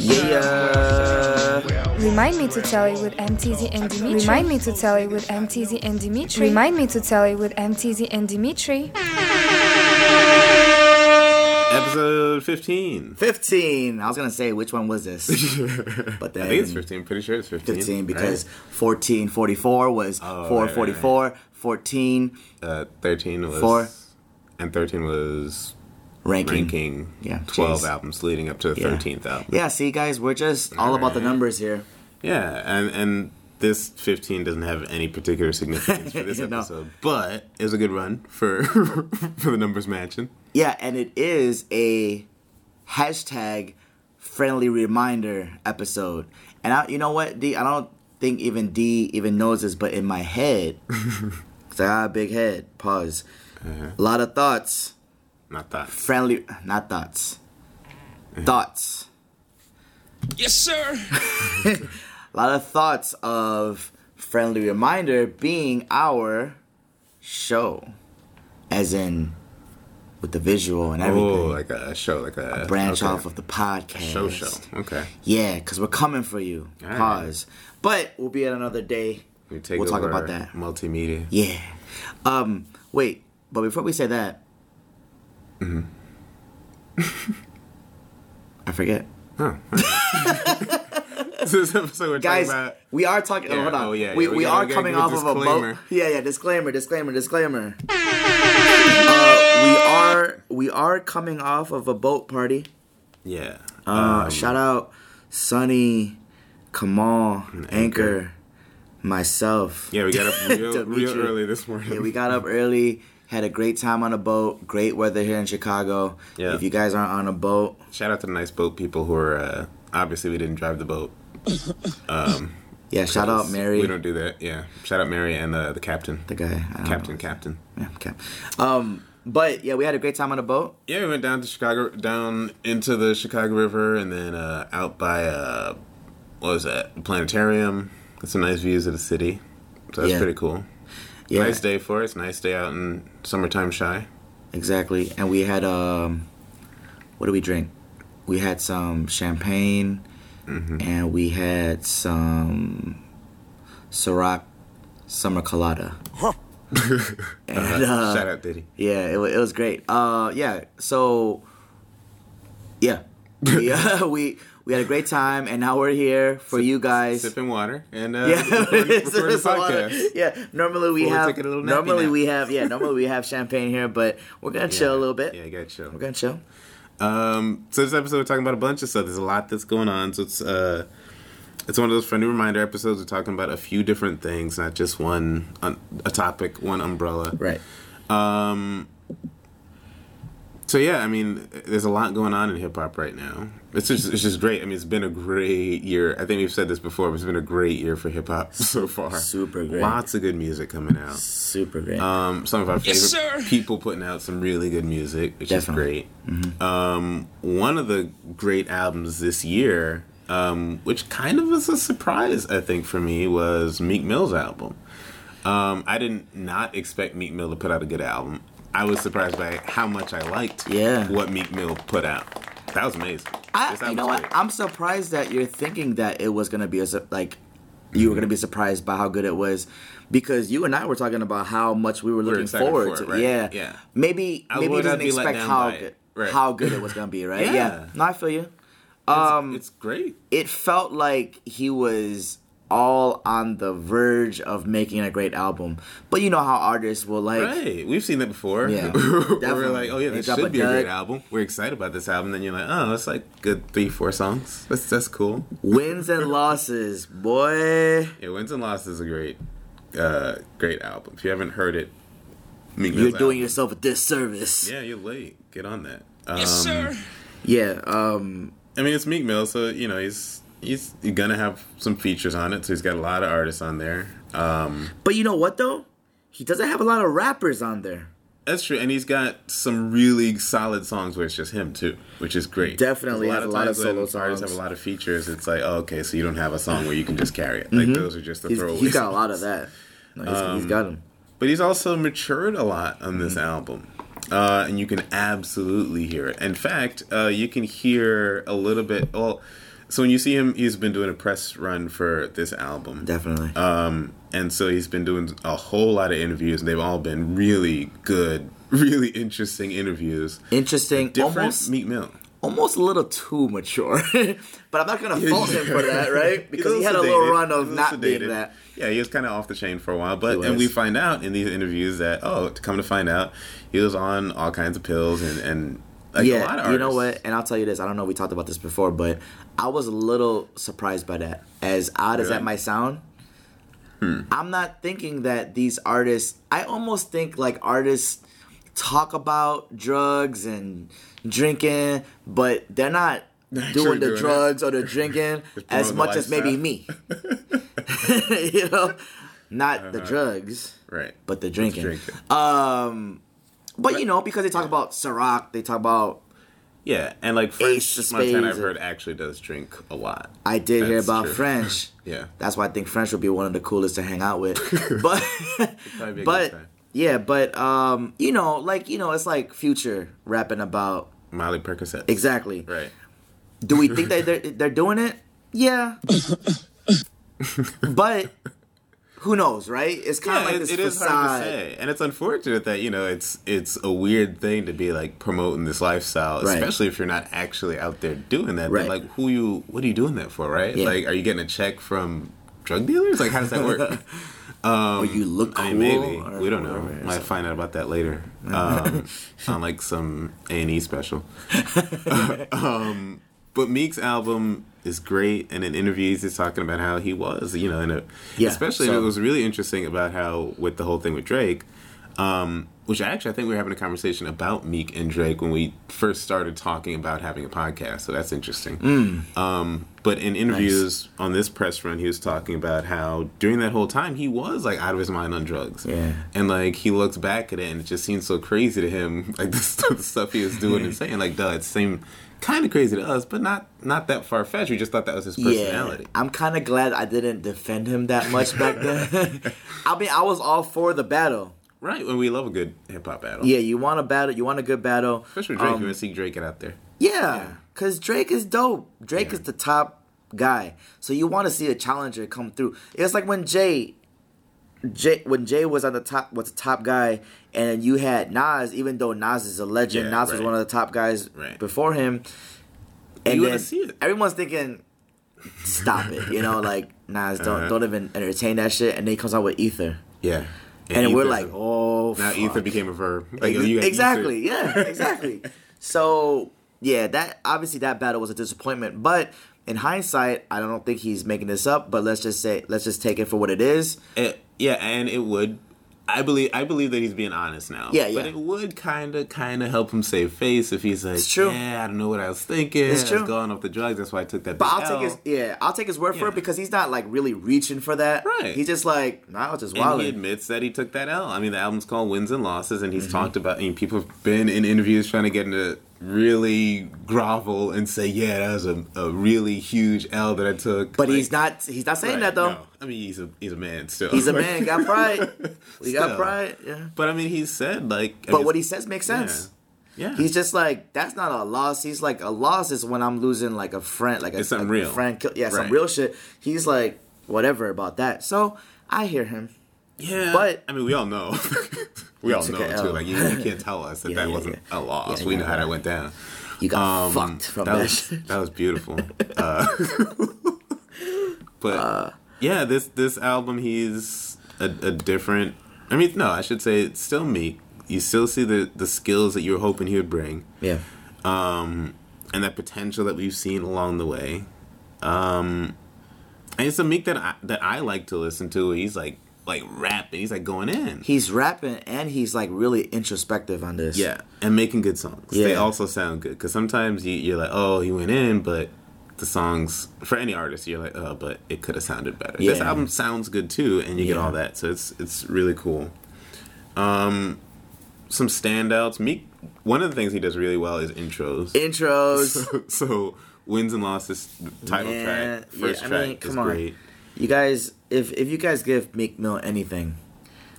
Yeah. Remind me to tell you with MTZ and Dimitri. Remind me to tell you with MTZ and Dimitri. Remind me to tell you with MTZ and Dimitri. Episode 15. 15. I was gonna say which one was this, but then I think it's 15. Pretty sure it's 15. 15 because right? 14, 44 was Oh, 444, 14 uh, 13 was. Four. And 13 was ranking. ranking Yeah, 12 jeez. albums leading up to the Yeah. 13th album. Yeah, see, guys, we're just all about the numbers here. Yeah, and and this 15 doesn't have any particular significance for this No. episode, but it was a good run for for the numbers matching. Yeah, and it is a hashtag friendly reminder episode. And I, you know what, D? I don't think even D even knows this, but in my head, because I got a big head, pause. Uh-huh. A lot of thoughts. Not that. Friendly, not thoughts. Thoughts. Yes, sir. A lot of thoughts of friendly reminder being our show, as in with the visual and everything. Oh, like a show, like a, branch okay. off of the podcast. show show. Okay. Yeah, because we're coming for you. All right. Pause. But we'll be at another day. We take we'll talk about that. Multimedia. Yeah. Um. Wait, but before we say that, I forget. this episode we're Guys, talking about. we are talking. Yeah, oh, hold on. oh, yeah, we yeah, we we are coming off of a boat. Yeah, yeah. Disclaimer. Disclaimer. Disclaimer. uh, we are we are coming off of a boat party. Yeah. Uh, Um, shout out Sunny, Kamal, Anchor. Anchor, myself. Yeah, we got up real, real early this morning. Yeah, we got up early, had a great time on a boat. Great weather here in Chicago. Yeah. If you guys aren't on a boat, Shout out to the nice boat people who are. Uh, obviously, we didn't drive the boat. Um, yeah, shout out Mary, We don't do that. Yeah. Shout out Mary and uh, the captain. the guy. Captain, know. captain. Yeah, Cap. Um, but yeah, we had a great time on a boat. Yeah, we went down to Chicago, down into the Chicago River, and then uh, out by uh, what was that? Planetarium. Got some nice views of the city. So that's Yeah. pretty cool. Yeah, Nice day for us. Nice day out in summertime Chi. exactly. And we had um, what did we drink? We had some champagne, Mm-hmm. and we had some Ciroc summer colada. and, uh, Shout out Diddy. Yeah, it, it was great. Uh, yeah. So, yeah, we, uh, we we had a great time, and now we're here for you guys. Sipping water and uh, Yeah, recording, recording it's a lot podcast. yeah. Normally we Before have take a little normally we have yeah normally we have champagne here, but we're gonna chill a little bit. Yeah, you got chill. We're gonna chill. Um, so this episode we're talking about a bunch of stuff. There's a lot that's going on. So it's uh, it's one of those friendly reminder episodes. We're talking about a few different things, not just one un- a topic, one umbrella. Right. Um. So yeah, I mean, there's a lot going on in hip hop right now. It's just it's just great. I mean, it's been a great year. I think we've said this before, but it's been a great year for hip hop so far. Super great. Lots of good music coming out. Super great. Um, some of our favorite Yes, people putting out some really good music, which Definitely. is great. Um, one of the great albums this year, um, which kind of was a surprise, I think, for me, was Meek Mill's album. Um, I did not expect Meek Mill to put out a good album. I was surprised by how much I liked Yeah. what Meek Mill put out. That was amazing. I, This you know what? great. I'm surprised that you're thinking that it was gonna be a like you were gonna be surprised by how good it was because you and I were talking about how much we were looking excited forward for it, to. right? Yeah, Yeah. Maybe I maybe you he doesn't not be let expect how good, Right. how good it was gonna be, right? Yeah. yeah. No, I feel you. It's- Um, it's great. it felt like he was all on the verge of making a great album. But you know how artists will like Right, we've seen that before. Yeah, Where we're like, oh yeah, They this drop a should be a great album. We're excited about this album. Then you're like, oh, it's like good three, four songs. That's that's cool. wins and losses, boy. Yeah, Wins and Losses is a great, uh, great album. If you haven't heard it, Meek You're doing album. yourself a disservice. Yeah, you're late. Get on that. Um, Yes, sir. Yeah, um, I mean, it's Meek Mill, so you know he's he's gonna have some features on it. So he's got a lot of artists on there. Um, but you know what though? He doesn't have a lot of rappers on there. That's true, and he's got some really solid songs where it's just him too, which is great. Definitely has a lot of solo Artists have a lot of features. It's like, oh, okay, so you don't have a song where you can just carry it. Like those are just the Mm-hmm. He's, throwaways. he's got a lot of that. No, he's, Um, he's got them. But he's also matured a lot on Mm-hmm. this album. uh, and you can absolutely hear it. In fact, uh, you can hear a little bit. Well, so when you see him, he's been doing a press run for this album. Definitely. Um, and so he's been doing a whole lot of interviews, and they've all been really good, really interesting interviews. Interesting. Different Almost Meek Mill. almost a little too mature. but I'm not gonna fault him for that, right? Because he had a little run of not sedated. being that. Yeah, he was kind of off the chain for a while, but and we find out in these interviews that oh, to come to find out, he was on all kinds of pills and and like a lot of yeah, you know what? And I'll tell you this. I don't know. We talked about this before, but I was a little surprised by that. As odd as that might sound, Hmm. I'm not thinking that these artists. I almost think like artists talk about drugs and drinking, but they're not doing the doing it. drugs or the drinking as much as maybe me. you know, not the drugs, right, but the drinking. drinking. Um, but you know, because they talk about Ciroc, they talk about yeah, and like Ace French of Montana, I've heard actually does drink a lot. I did hear about true. French. Yeah. That's why I think French would be one of the coolest to hang out with. but Probably be a but yeah, but um, you know, like you know, it's like Future rapping about Molly Percocet. exactly. Right. Do we think that they're they're doing it? Yeah. but who knows, right? It's kind of Yeah, like it- this it is hard facade. to say, and it's unfortunate that you know it's it's a weird thing to be like promoting this lifestyle, Right. especially if you're not actually out there doing that. Right. Like, who you? What are you doing that for? Right? Yeah. Like, are you getting a check from drug dealers? Like, how does that work? or you look cool. I mean, maybe or we don't know. whatever. Might find out about that later. Um, on like some A and E special. um, but Meek's album is great, and in interviews, he's talking about how he was, you know, in a Yeah, especially so- it was really interesting about how with the whole thing with Drake. Um, which actually, I think we were having a conversation about Meek and Drake when we first started talking about having a podcast. So that's interesting. Mm. Um, but in interviews on this press run, he was talking about how during that whole time he was like out of his mind on drugs. Yeah. And like he looks back at it and it just seems so crazy to him, like the, the stuff he was doing and saying. Like, duh, it seemed kind of crazy to us, but not not that far fetched. We just thought that was his personality. Yeah, I'm kind of glad I didn't defend him that much back then. I mean, I was all for the battle. Right. When we love a good hip hop battle. Yeah, you want a battle, you want a good battle. Especially Drake. Um, you want to see Drake get out there. Yeah, because Drake is dope. Drake Yeah. is the top guy. So you want to see a challenger come through. It's like when Jay, Jay when Jay was on the top was the top guy, and you had Nas. Even though Nas is a legend, Yeah, Nas was one of the top guys Right. before him. And You then see it. everyone's thinking, "Stop it!" You know, like Nas, don't Uh-huh. don't even entertain that shit. And then he comes out with Ether, Yeah. and, we're like, "Oh, now fuck. Ether became a verb. Like, you exactly. Ether. Yeah, exactly. so yeah, that obviously that battle was a disappointment, but in hindsight, I don't think he's making this up. But let's just say, let's just take it for what it is. It- yeah, and it would. I believe. I believe that he's being honest now. Yeah, yeah. But it would kind of, kind of help him save face if he's like, It's true. Yeah, I don't know what I was thinking. It's I was going off the drugs. That's why I took that. But I'll take his yeah, I'll take his word for it because he's not like really reaching for that. Right. He's just like, nah, I was just And he admits that he took that L. I mean, the album's called Wins and Losses, and he's Mm-hmm. talked about. I mean, people have been in interviews trying to get him to really grovel and say, "Yeah, that was a, a really huge L that I took." But Like, he's not. He's not saying right, that though. no. I mean, he's a he's a man still. He's a man. Got pride. We got pride. Yeah. But I mean, he said like. I But mean, what he says makes sense. Yeah. He's just like that's not a loss. He's like a loss is when I'm losing like a friend, like a, It's something like real. friend. kill- Yeah, some real shit. He's like whatever about that. So I hear him. Yeah, But- I mean, we all know. we all know too. L. Like you, you can't tell us that Yeah, that yeah, wasn't yeah. a loss. We know how that went down. You got Um, fucked from that that. was that was beautiful. Uh, but Uh. yeah, this this album, he's a, a different. I mean, no, I should say it's still Meek. You still see the the skills that you were hoping he would bring. Yeah. um, and that potential that we've seen along the way. Um, and it's a Meek that I, that I like to listen to. He's like like rapping. He's like going in. He's rapping and he's like really introspective on this. yeah, and making good songs. They also sound good because sometimes you, you're like, oh, he went in, but the songs for any artist, you're like, oh, but it could have sounded better. This album sounds good too, and you get all that, so it's it's really cool. Um, some standouts. Meek. One of the things he does really well is intros. Intros. so, so wins and losses title track first yeah, I track mean, is come on. great You guys, if if you guys give Meek Mill anything,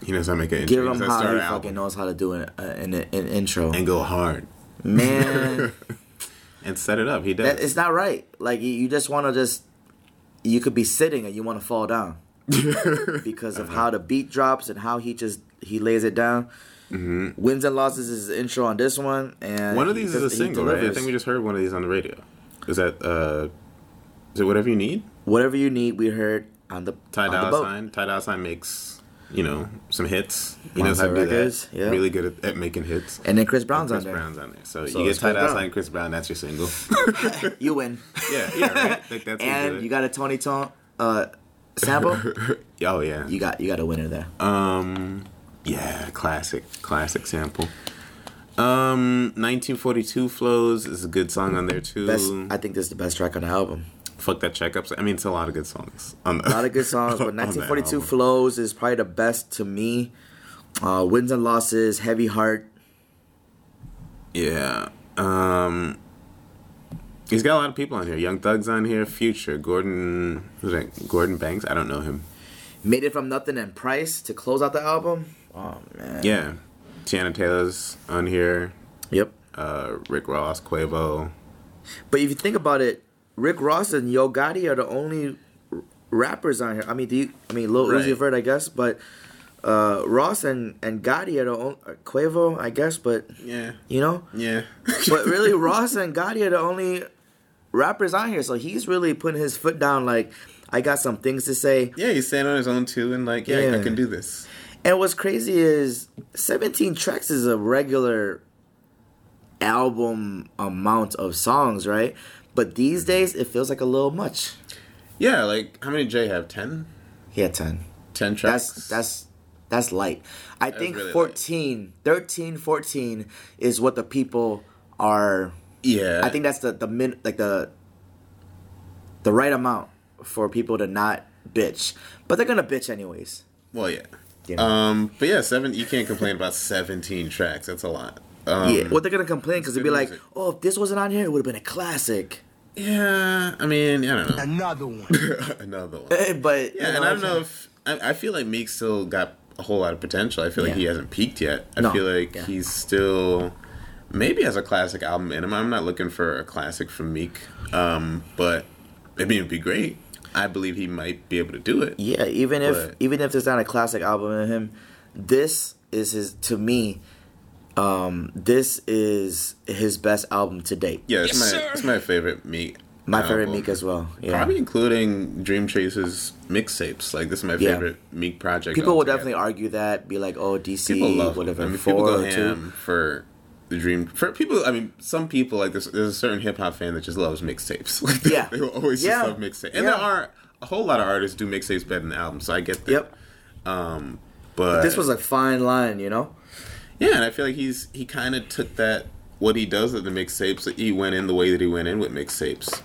He knows how to make an intro. Give him how to how start he fucking knows how to do an, uh, an, an intro. and go hard Man, and set it up. He does. that, it's not right. Like you, you just want to just you could be sitting and you want to fall down because of how the beat drops and how he just he lays it down. Mm-hmm. Wins and losses is the intro on this one, and one of these is a single, right? I think we just heard one of these on the radio. Is that uh, is it whatever you need? Whatever you need, we heard on the Ty on Dolla. Sign. Ty Dolla Sign makes you know some hits. He knows how to do Records, that. yeah. Really good at, at making hits. And then Chris Brown's Chris on there. Chris Brown's on there. So, So you get Ty Chris Dolla Sign, Chris Brown. That's your single. You win. yeah, yeah, right. Like that's and you got a Tony Tone uh, sample. oh yeah. you got you got a winner there. Um, yeah, classic, classic sample. Um, 1942 flows is a good song on there too. Best, I think this is the best track on the album. Fuck that checkups. I mean, it's a lot of good songs. On the, A lot of good songs, but 1942 album. flows is probably the best to me. Uh, wins and losses, heavy heart. Yeah. Um, he's got a lot of people on here. Young Thug's on here. Future. Gordon. Who's that? Gordon Banks. I don't know him. Made it from nothing and Price to close out the album. Oh man. Yeah. Teyana Taylor's on here. Yep. Uh, Rick Ross, Quavo. But if you think about it, Rick Ross and Yo Gotti are the only rappers on here. I mean, do you? I mean, Lil Right. Uzi Vert, I guess, but uh, Ross and and Gotti are the only Quavo, I guess, but Yeah. you know. Yeah. but really, Ross and Gotti are the only rappers on here, so he's really putting his foot down. Like, I got some things to say. yeah, he's standing on his own too, and like, yeah, I Yeah. can do this. And what's crazy is 17 tracks is a regular album amount of songs, right? But these days, it feels like a little much. Yeah, like how many did Jay have? 10? He had 10. 10 tracks. That's that's that's light. I think really light. 14, 13, 14 is what the people are yeah. I think that's the the min like the the right amount for people to not bitch. But they're to bitch anyways. Well, yeah. You know? Um, but yeah, seven. You can't complain about seventeen tracks. That's a lot. Um, yeah, what they're to complain cuz they'd be good like, "Oh, if this wasn't on here, it would have been a classic." Yeah. I mean, I don't know. Another one. Another one. but Yeah, and I don't know if I, I feel like Meek still got a whole lot of potential. I feel like he hasn't peaked yet. I No, feel like yeah. he's still maybe has a classic album in him. I'm not looking for a classic from Meek, um, but I mean, it'd be great. I believe he might be able to do it. Yeah, even if even if there's not a classic album in him, this is his to me. Um, this is his best album to date. Yeah, it's Yes, my sir. it's my favorite Meek. My favorite. Meek as well. Yeah. Probably including Dreamchasers mixtapes. Like this is my Yeah. favorite Meek project. People will definitely argue that, be like, "Oh, DC, People love whatever." whatever. I mean, four people go or two. ham for the Dream. For people, I mean, some people like there's, there's a certain hip hop fan that just loves mixtapes. Like they, Yeah. they will always Yeah. just love mixtapes. And Yeah. there are a whole lot of artists do mixtapes better than albums, so I get that. Yep. Um, but This was a fine line, you know. Yeah, and I feel like he's he kind of took that what he does with the mixtapes. He went in the way that he went in with mixtapes.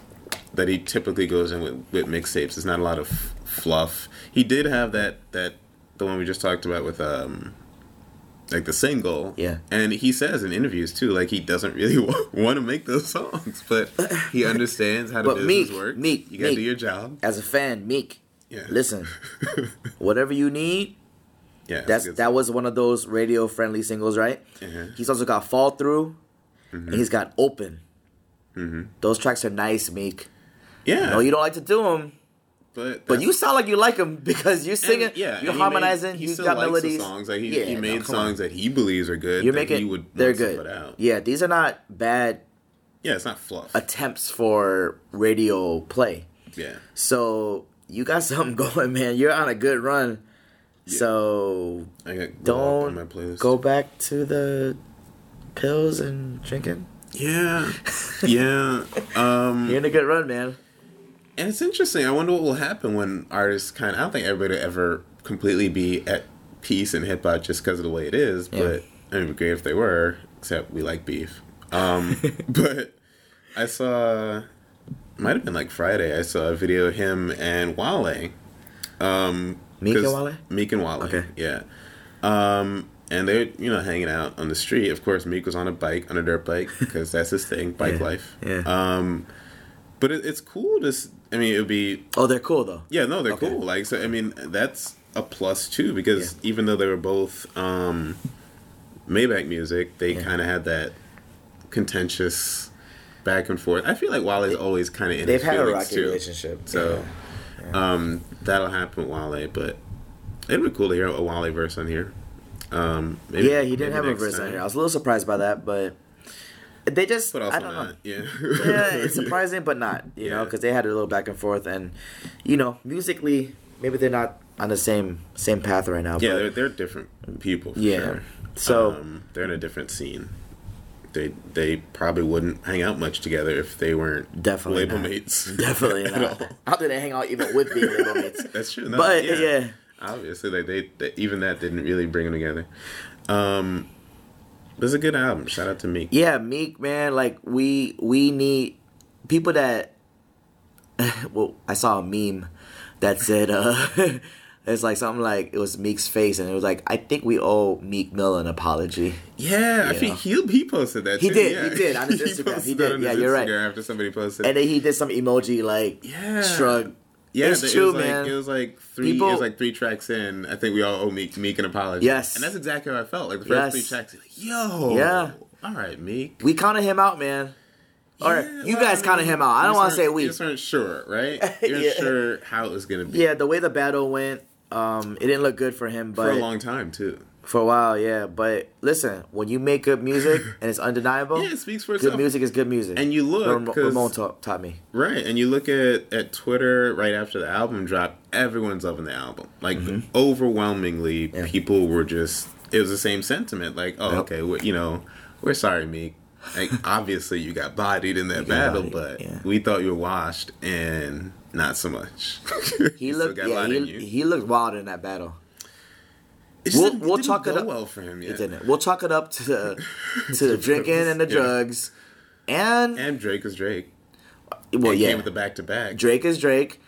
That he typically goes in with, with mixtapes. There's not a lot of f- fluff. He did have that that the one we just talked about with um like the single. Yeah. And he says in interviews too, like he doesn't really want to make those songs, but he understands how the But business Meek, works. Meek, you gotta Meek. do your job. As a fan, Meek, Yeah. listen, whatever you need, Yeah. that's that was one of those radio friendly singles, right? Uh-huh. He's also got Fall Through, Mm-hmm. and he's got Open. Those tracks are nice, Meek. Yeah. No, you don't like to do them, but but you sound like you like them because you're singing, And, yeah, you're harmonizing, Made, you've got melodies. Songs like he, Yeah, he no, made on. songs that he believes are good. You're that making, would they're good. Out. Yeah, these are not bad Yeah, it's not fluff. attempts for radio play. yeah, So you got something going, man. You're on a good run. So I got Go Up on my don't go back to the pills and drinking. Yeah, yeah. Um, You're in a good run, man. and it's interesting. I wonder what will happen when artists kind. of... I don't think everybody will ever completely be at peace in hip hop just because of the way it is. Yeah. But I mean, it'd be great if they were. Except we like beef. Um, but I saw. Might have been like Friday. I saw a video of him and Wale. Um, Meek and Wale? Meek and Wale. Okay. Yeah. Um, and they're you know hanging out on the street. Of course, Meek was on a bike, on a dirt bike, because that's his thing, bike Yeah, life. yeah. Um, but it, it's cool to. I mean, it would be Oh, they're cool though. yeah. No, they're Okay. cool. Like so, I mean, that's a plus too because even though they were both um, Maybach music, they Yeah. kind of had that contentious back and forth. I feel like Wale's always kind of in They've had a rocky too. relationship. So um, that'll happen with Wale, but it'd be cool to hear a Wale verse on here. Um, maybe- yeah, he didn't have a verse on here. I was a little surprised by that, but they just But also I don't know. Yeah. yeah, it's surprising, but not. You know, because they had a little back and forth, and you know, musically, maybe they're not on the same same path right now. Yeah, but they're, they're different people. For Yeah. Sure. So- um, they're in a different scene. They they probably wouldn't hang out much together if they weren't Definitely label not. mates. definitely At not. all. I don't they hang out even with being label mates. That's true. No, But yeah. obviously, like they, they even that didn't really bring them together. Um, but it's a good album. Shout out to Meek. Yeah, Meek, man, like we we need people that. well, I saw a meme that said, uh, it's like something like it was Meek's face, and it was like, I think we owe Meek Mill an apology. Yeah, I You think know. he he posted that. He too, did, yeah. he did, on his Instagram. He did, yeah, you're right. After somebody posted, And then he did some emoji like Yeah. shrug. Yeah, it's the- true, it was man. Like, it was like three. People- it was like three tracks in. I think we all owe Meek, Meek an apology. Yes. and that's exactly how I felt. Like the Yes. first three tracks, like, yo, Yeah. all right, Meek. we counted him out, man. Or Yeah, you well, guys I counted mean, him out. I don't want to say we. You just weren't sure, right? You're Yeah. sure how it was gonna be. Yeah, the way the battle went, um, it didn't look good for him. But for a long time too. For a while, yeah. But listen, when you make good music and it's undeniable, Yeah, it speaks for itself. good music is good music. And you look, Ram- Ramon taught, taught me. Right, and you look at at Twitter right after the album dropped, everyone's loving the album. Like Mm-hmm. overwhelmingly, people were just. It was the same sentiment. Like, oh, Yep. okay, we you know, we're sorry, Meek. Like, obviously, you got bodied in that battle, bodied, but yeah. we thought you were washed, and not so much. He looked, yeah, he, he looked wild in that battle. It we'll- we'll didn't talk it up. well for him. Yeah. It didn't. We'll chalk it up to to the drinking and the Yeah. drugs, and, And Drake is Drake. well, And yeah, came with the back to back. Drake is Drake.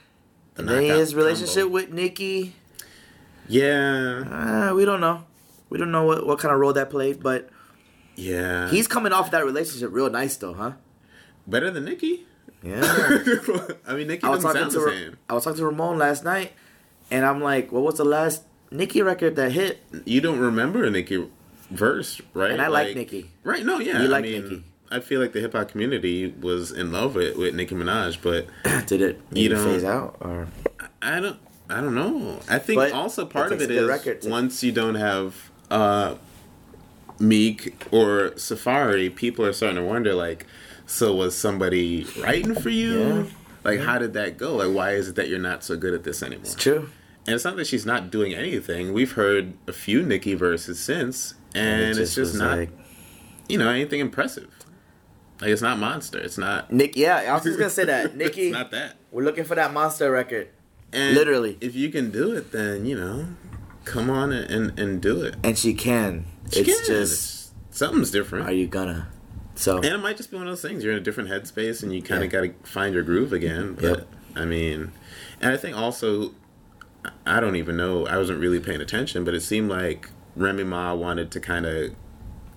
And then his relationship combo. with Nicki. Yeah, uh, we don't know. We don't know what, what kind of role that played, but yeah. he's coming off that relationship real nice though, huh? better than Nicki. Yeah. I mean, Nicki I was doesn't talking sound to the Ra- same. I was talking to Ramon last night, and I'm like, "What was the last Nicki record that hit?" you don't remember a Nicki verse, right? And I like Nicki. Right? No, yeah. You I like mean, Nicki. I feel like the hip hop community was in love with, with Nicki Minaj, but Did it You don't- phase out or? I don't. I don't know. I think But also part of it is to- once you don't have uh, Meek or Safaree, people are starting to wonder like, so was somebody writing for you? Yeah. Like, how did that go? Like, why is it that you're not so good at this anymore? It's true. And it's not that she's not doing anything. We've heard a few Nicki verses since, and it it's just not, like you know, anything impressive. Like it's not Monster. It's not. Nick. Yeah, I was just gonna say that Nicki. it's not that. We're looking for that monster record, And Literally. if you can do it, then you know, come on and and, and do it. and she can. She it's can. just, something's different. are you gonna? So and it might just be one of those things. You're in a different headspace, and you kind Yeah. of got to find your groove again. But Yep. I mean, and I think also, I don't even know. I wasn't really paying attention, but it seemed like Remy Ma wanted to kind of,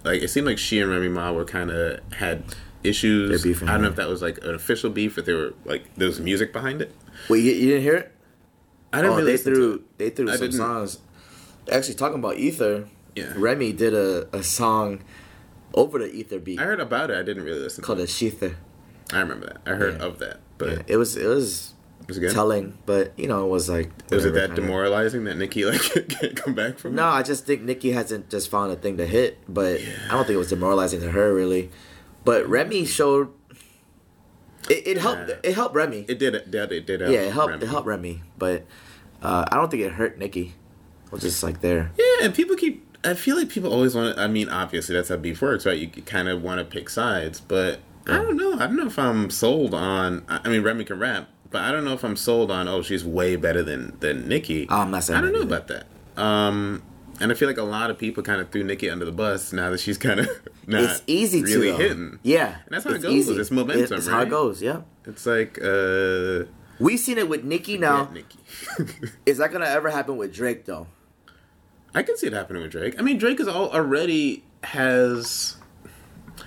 like, it seemed like she and Remy Ma were kind of had issues. I don't know if that was like an official beef, but they were like there was music behind it. wait, you, you didn't hear it? I didn't Oh, really they threw it. they threw I some didn't- songs. Actually, talking about Ether, Yeah. Remy did a, a song over the Ether beat I heard about it. I didn't really listen. called to a it. Shether. I remember that. I heard Yeah. of that, but Yeah, it was it was was it good? telling, but you know, it was like was it that demoralizing that Nicki like can't come back from? No, I just think Nicki hasn't just found a thing to hit, but I don't think it was demoralizing to her really. But Remy showed it, it helped Yeah. it helped Remy. It did. It did. It did. help yeah, it helped Remy. it helped Remy, but uh, I don't think it hurt Nicki. It was just like there. Yeah, and people keep. I feel like people always want to. I mean, obviously that's how beef works, right? You kind of want to pick sides, but I don't know. I don't know if I'm sold on. I mean, Remy can rap, but I don't know if I'm sold on. Oh, she's way better than than Nicki. Oh, I'm not saying I don't know either. about that. Um, and I feel like a lot of people kind of threw Nicki under the bus now that she's kind of not it's easy really to hitting. Yeah, And that's how it it's goes. It's momentum, It's how it goes. Yeah, It's like uh, we've seen it with Nicki now. Nicki. Is that gonna ever happen with Drake though? I can see it happening with Drake. I mean, Drake is all already has.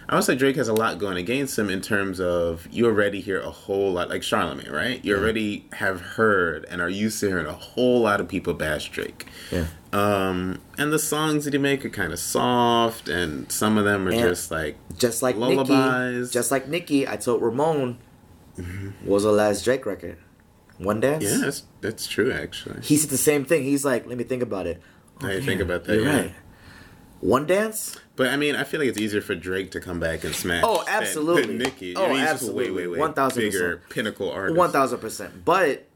I would say Drake has a lot going against him in terms of you already hear a whole lot, like Charlemagne, right? You already have heard and are used to hearing a whole lot of people bash Drake. Yeah. Um, and the songs that he make are kind of soft, and some of them are And just like Just like lullabies. Nicki, just like Nicki, I told Ramon was the last Drake record. One Dance. yeah, that's that's true actually. He said the same thing. He's like, let me think about it. How you think about that? You're yeah. right. One Dance. But I mean, I feel like it's easier for Drake to come back and smash. Oh, absolutely. Than Nicki. Oh, I mean, absolutely. Way, way, way 1000%. bigger pinnacle artist. One thousand percent. But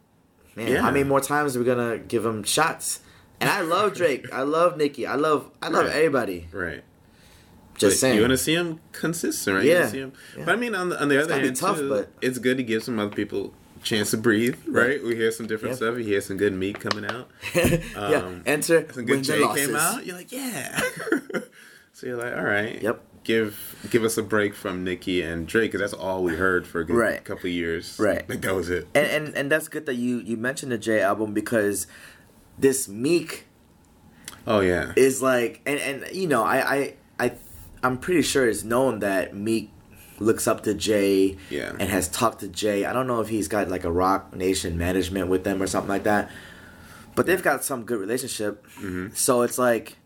man, Yeah. how many more times are we gonna give him shots? And I love Drake. I love Nicki. I love I love Right. everybody. Right. Just But saying. You want to see him consistent, right? Yeah. him. Yeah. But I mean, on the, on the other gotta be hand, tough, too, but- it's good to give some other people chance to breathe, right? We hear some different Yeah. stuff. We hear some good meat coming out. yeah. Um, Enter Some good Jay came out. You're like, yeah. so you're like, all right. Yep. Give give us a break from Nicki and Drake because that's all we heard for a good Right. couple of years. Right. Like that was it. And, and and that's good that you you mentioned the Jay album because this Meek Oh yeah. is like and and you know I I I I'm pretty sure it's known that Meek looks up to Jay Yeah. and has talked to Jay. I don't know if he's got like a Roc Nation management with them or something like that, but they've got some good relationship. Mm-hmm. So it's like,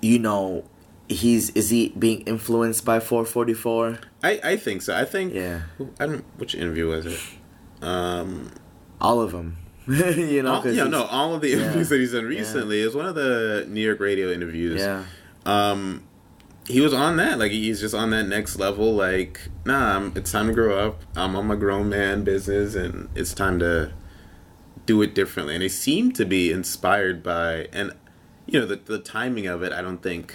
you know, he's is he being influenced by 444? I, I think so. I think. Yeah. I don't. Which interview was it? Um. All of them, you know. all, yeah. No. All of the interviews that he's done recently is one of the New York radio interviews. Yeah. Um. He was on that. Like he's just on that next level. Like, nah, I'm, it's time to grow up. I'm on my grown man business, and it's time to do it differently. And he seemed to be inspired by, and you know, the the timing of it. I don't think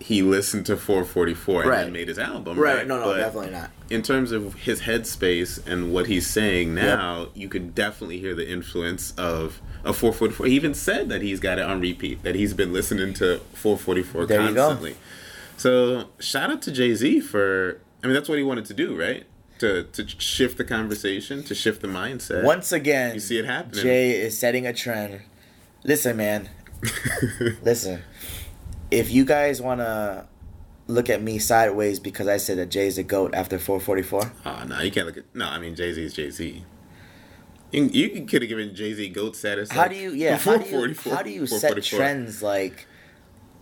he listened to 444 and Right. then made his album. Right. Right. No. No. But- definitely not. in terms of his headspace and what he's saying now, you could definitely hear the influence of a 444. He even said that he's got it on repeat, that he's been listening to 444 There you go. So shout out to Jay Z for. I mean, that's what he wanted to do, right? To to shift the conversation, to shift the mindset. Once again, You see it happening. Jay is setting a trend. Listen, man. Listen. If you guys want to look at me sideways because I said that Jay's a goat after 444, Oh ah, no, you can't look at. No, I mean Jay Z is Jay Z. You, you could have given Jay Z goat status. how like, do you yeah how do you how do you set trends like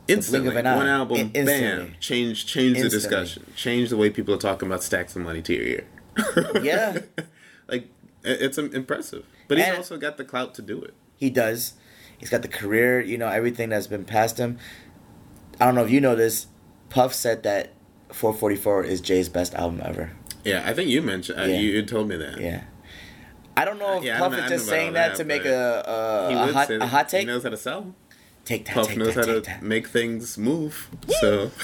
instantly blink of an eye. one album In- bam instantly. change change the discussion change the way people are talking about stacks of money to your ear Yeah. like it's impressive but he's And- also got the clout to do it he does. He's got the career, you know, everything that's been past him. I don't know if you know this. Puff said that 444 is Jay's best album ever. yeah i think you mentioned uh, Yeah. you, you told me that Yeah. I don't know if Yeah, I Puff know- is just saying about that to make a, a, a, hot, a that. hot he knows how to sell Take that, puff take knows that, how to that. make things move so.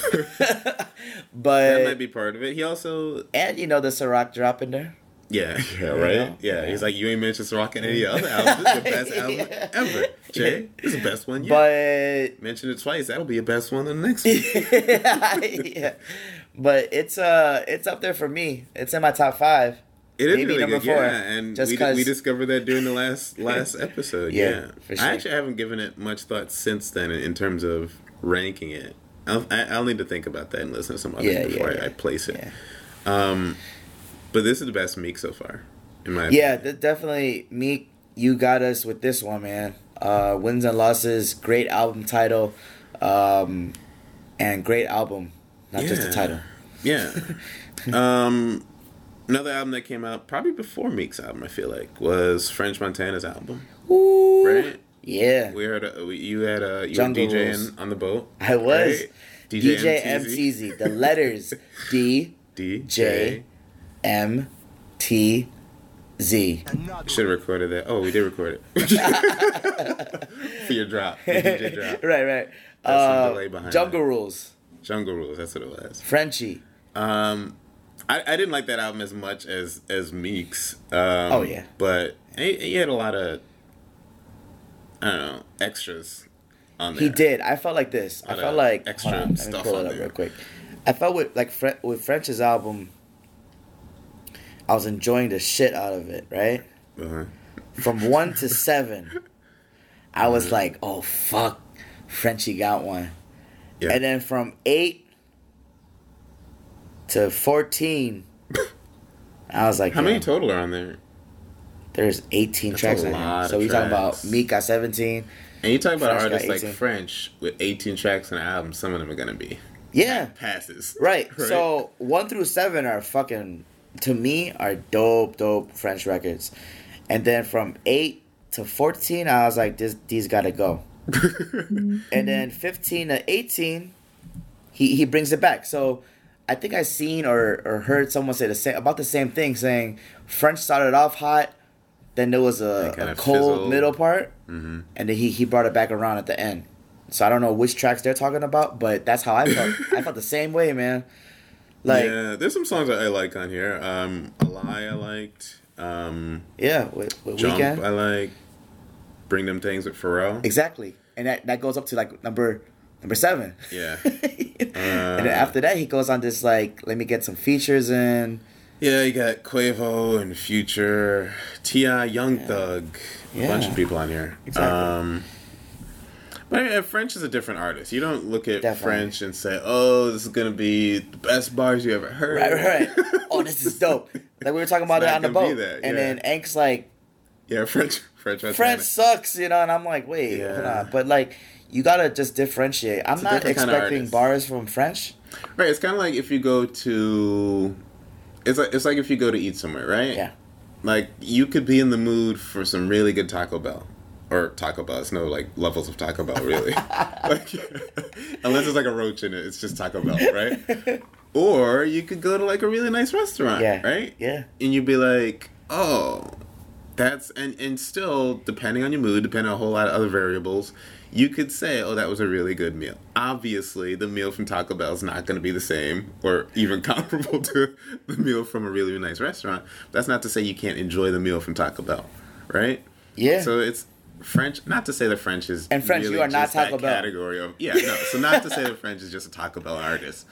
But that might be part of it. He also and you know the Ciroc drop in there. yeah yeah right? yeah, Yeah. he's like you ain't mentioned Ciroc in any other album this is the best album ever jay. This is the best one yet. But mention it twice that'll be your best one in the next one. Yeah, but it's uh it's up there for me. It's in my top five. It is really number good, four, yeah. And just we, 'cause- we discovered that during the last last episode. Yeah, Yeah, for sure. I actually haven't given it much thought since then in, terms of ranking it. I'll, I- I'll need to think about that and listen to some others Yeah, before I, I place it. Um, but this is the best Meek so far, in my yeah, th- definitely. Meek, you got us with this one, man. Uh, wins and losses, great album title, um, and great album, not just the title. Yeah. um, another album that came out probably before Meek's album, I feel like, was French Montana's album. Ooh, Right? Yeah, We heard a, we- you had a you Jungle were DJing Rules. on the boat. I was right? DJ MTZ. MTZ. The letters D DJ. J M T Z. Should have recorded that. Oh, we did record it. For your drop. Your DJ drop. Right, right. That's some Uh, delay behind Jungle that. Rules, Jungle Rules, that's what it was. Frenchie. Um I, I didn't like that album as much as as Meek's. Um, Oh, yeah. But he, he had a lot of I don't know, extras on there. He did. I felt like this. I felt like extra on, stuff pull on it up there. real quick. I felt with like Fre- with French's album, I was enjoying the shit out of it. Right Uh-huh. from one to seven, I was like, oh fuck, Frenchie got one. Yeah. And then from eight to 14. I was like, How many total are on there? there's 18 That's tracks a in here. So we talking about. Meek got 17. And you talk about French artists like French with 18 tracks on an album. Some of them are gonna be Yeah. passes. Right. So one through seven are fucking to me are dope, dope French records, and then from eight to fourteen, I was like, this these gotta go. and then fifteen to eighteen, he he brings it back. So I think I seen or or heard someone say the same about the same thing, saying French started off hot, then there was a, a cold fizzled. middle part, hmm and then he he brought it back around at the end. So I don't know which tracks they're talking about, but that's how I felt. I felt the same way, man. Like yeah, there's some songs that I like on here. Um, a lie I liked. Um, yeah, with, with Jump Weeknd I like. Bring them things with Pharrell. exactly, and that that goes up to like number number seven. Yeah. and then Uh, after that, he goes on this like, let me get some features in. Yeah, you got Quavo and Future, Ti, Young Thug, a Yeah. bunch of people on here. Exactly. Um, but French is a different artist. You don't look at Definitely. French and say, "Oh, this is gonna be the best bars you ever heard." Right, right. oh, this is dope. Like we were talking about it on the boat, that, and then Ank's like, yeah, French, French, French, French sucks, you know, and I'm like, wait, Yeah. But like, you gotta just differentiate. I'm not different kind of expecting bars from French. Right, it's kind of like if you go to, it's like it's like if you go to eat somewhere, right? Yeah. Like you could be in the mood for some really good Taco Bell, or Taco Bell. It's no like levels of Taco Bell really, like, unless it's like a roach in it. It's just Taco Bell, right? or you could go to like a really nice restaurant, Yeah. right? Yeah. And you'd be like, oh, that's and and still depending on your mood, depending on a whole lot of other variables, you could say, oh, that was a really good meal. Obviously, the meal from Taco Bell is not going to be the same or even comparable to the meal from a really nice restaurant. That's not to say you can't enjoy the meal from Taco Bell, right? Yeah. So it's French. Not to say the French is And French, really you are not Taco Bell. category of yeah. No, so not to say the French is just a Taco Bell artist,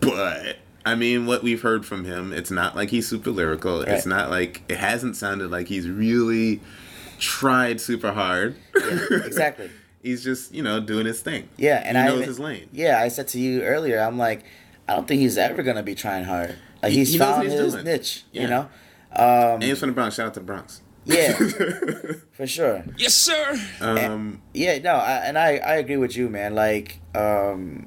but I mean, what we've heard from him, it's not like he's super lyrical. It's not like it hasn't sounded like he's really tried super hard. exactly. he's just you know doing his thing. Yeah, and he I knows even- his lane. Yeah, I said to you earlier, I'm like, I don't think he's ever gonna be trying hard. Like he's he knows found he's his doing. niche, you know. Um, And he's from the Bronx. Shout out to the Bronx. yeah, for sure. Yes, sir. um, Yeah, no, I, and I I agree with you, man. Like, um,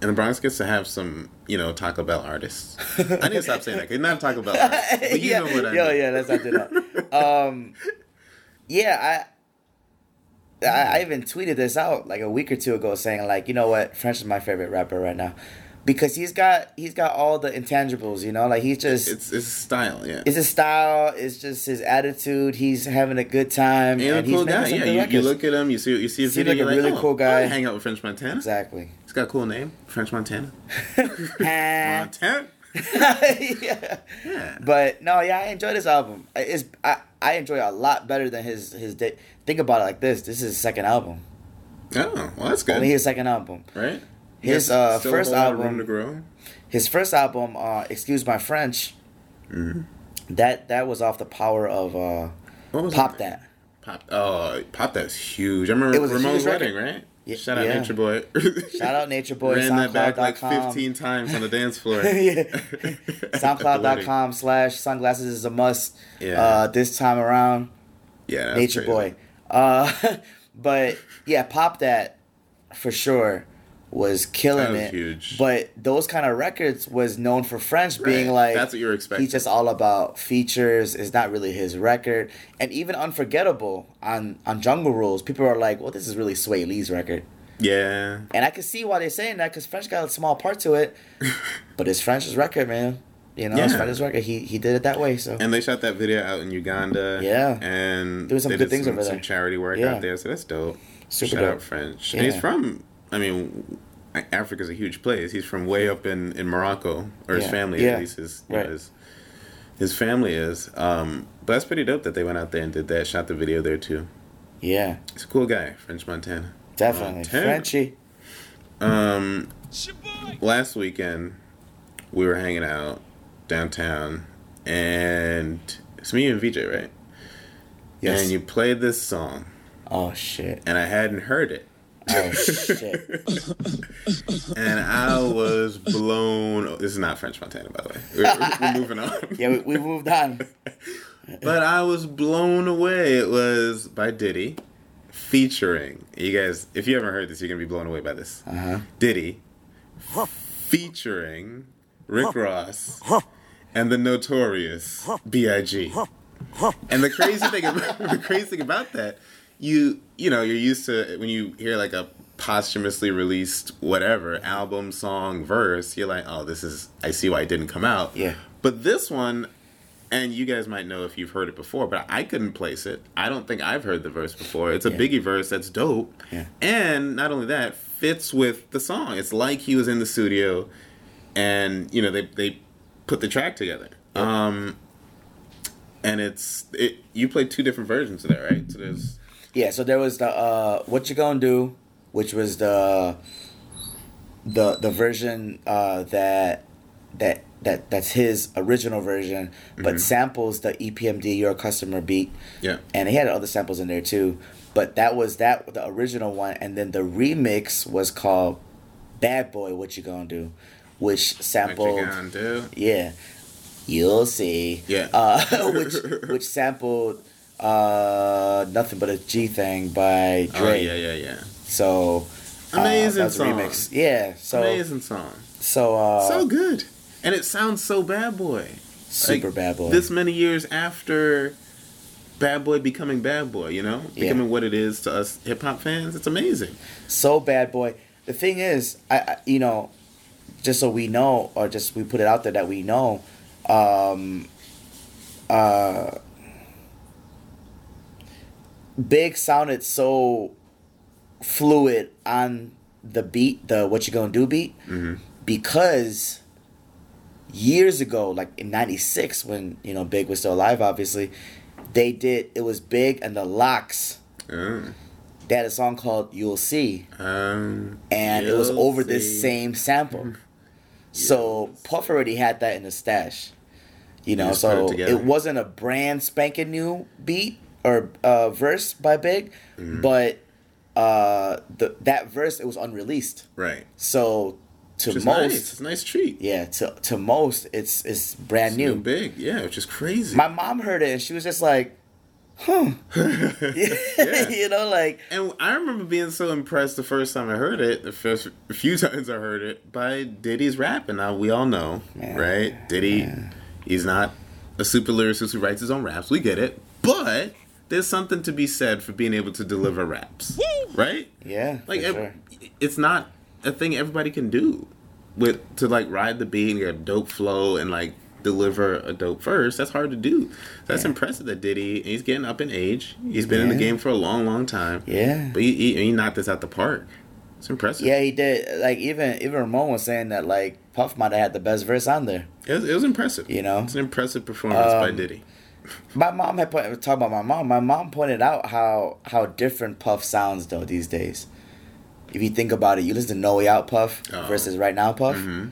and the Bronx gets to have some, you know, Taco Bell artists. I need to stop saying that. 'cause not Taco Bell artists, but you yeah, know what I yo, mean. yeah, let's not do that. um, yeah, I, I I even tweeted this out like a week or two ago, saying like, you know what, French is my favorite rapper right now, because he's got he's got all the intangibles, you know, like he's just It's it's style, yeah. it's his style, it's just his attitude. He's having a good time, and a and he's cool guy. Yeah, you, you look at him, you see you see a Seems video, like a you're like, really oh, cool guy. I hang out with French Montana. exactly. He's got a cool name, French Montana. Montana. Yeah. But no, yeah, I enjoy this album. It's I, I enjoy it a lot better than his his. Day. Think about it like this: this is his second album. Oh, well, that's good. Only his second album. right? His, uh, first album- room to grow. His first album, uh, "Excuse My French," that that was off the power of uh, What was Pop it? That. Pop. Oh, Pop. That's huge. I remember It was Ramon's huge record. wedding, right? Yeah, Shout out yeah. Nature Boy. Shout out Nature Boy. Ran that back like 15 times on the dance floor. yeah. At the wedding. SoundCloud.com slash sunglasses is a must. Yeah. Uh, this time around. Yeah, Nature crazy. Boy. Uh, but yeah, Pop That for sure was killing was it. huge. But those kind of records was known for French being like That's what you're expecting. He's just all about features. It's not really his record, and even Unforgettable on on Jungle Rules. People are like, "Well, this is really Swae Lee's record," Yeah. and I can see why they're saying that because French got a small part to it, but it's French's record, man. You know, it's Yeah. French's record. He he did it that way. So And they shot that video out in Uganda. Yeah. And Doing some they good did things some, over some charity work Yeah. out there, so that's dope. Super Shout dope. out French. And he's from, I mean, Africa's a huge place. He's from way up in, in Morocco, or his Yeah. family Yeah. at least. His, Right. know, his, his family is. Um, but that's pretty dope that they went out there and did that, shot the video there too. yeah, He's a cool guy, French Montana. definitely Montana. Frenchy. Um, It's your boy. last weekend we were hanging out downtown and it's me and VJ, right? Yes. And you played this song Oh shit. and I hadn't heard it. Oh shit! and I was blown. This is not French Montana, by the way. We're, we're moving on. Yeah, we, we moved on. but I was blown away. It was by Diddy, featuring you guys. If you haven't heard this, you're gonna be blown away by this. Uh-huh. Diddy, featuring Rick Ross and the Notorious B.I.G. And the crazy thing, about, the crazy thing about that, you you know, you're used to when you hear like a posthumously released whatever album, song, verse, you're like, oh, this is. I see why it didn't come out. Yeah. But this one, and you guys might know if you've heard it before, but I couldn't place it. I don't think I've heard the verse before. It's a Yeah. Biggie verse that's dope. Yeah. And not only that, fits with the song. It's like he was in the studio and, you know, they they put the track together. Um and it's it you played two different versions of that, right? So there's Yeah, so there was the uh, "What You Gonna Do," which was the the the version uh, that that that that's his original version, but samples the EPMD "Your Customer" beat, yeah. and he had other samples in there too. But that was that the original one, and then the remix was called "Bad Boy." What you gonna do? Which What sampled you gonna do? yeah, you'll see. Yeah. Uh, which which sampled uh nothing but a G thing by Dre. Oh yeah, yeah, yeah. So uh, Amazing that was a song. remix. Yeah. So Amazing song. so uh so good. And it sounds so bad boy. super Like, bad boy. This many years after Bad Boy becoming Bad Boy, you know? Yeah. Becoming what it is to us hip hop fans. It's amazing. so bad boy. The thing is, I, I you know, just so we know, or just we put it out there that we know, um, uh, Big sounded so fluid on the beat, the what you gonna do beat, because years ago, like in '96, when you know Big was still alive, obviously, they did it was Big and the Lox. Uh, They had a song called "You'll See." um, and it was over this same sample. So Puff already had that in the stash, you know. put it So it wasn't a brand spanking new beat or uh, verse by Big, Mm-hmm. but uh, the that verse it was unreleased. Right. So to most, nice. It's a nice treat. yeah, to to most, it's it's brand New new. big, yeah, which is crazy. My mom heard it and she was just like, "Huh," yeah. you know, like and I remember being so impressed the first time I heard it, the first few times I heard it, by Diddy's rap. And now we all know, Man, right? Diddy, he's not a super lyricist who writes his own raps. We get it. But there's something to be said for being able to deliver raps, right? yeah, Like, for ev- sure. it's not a thing everybody can do. With to like ride the beat and get a dope flow and like deliver a dope verse, that's hard to do. That's impressive that Diddy. He's getting up in age. He's been in the game for a long, long time. yeah. But he, he, he knocked this out the park. It's impressive. Yeah, he did. Like even even Ramon was saying that like Puff might have had the best verse on there. It was, it was impressive. You know? it's an impressive performance by Um, Diddy. My mom had point, talk about my mom. My mom pointed out how how different Puff sounds though these days. If you think about it, you listen to No Way Out Puff Oh. versus Right Now Puff. Mhm.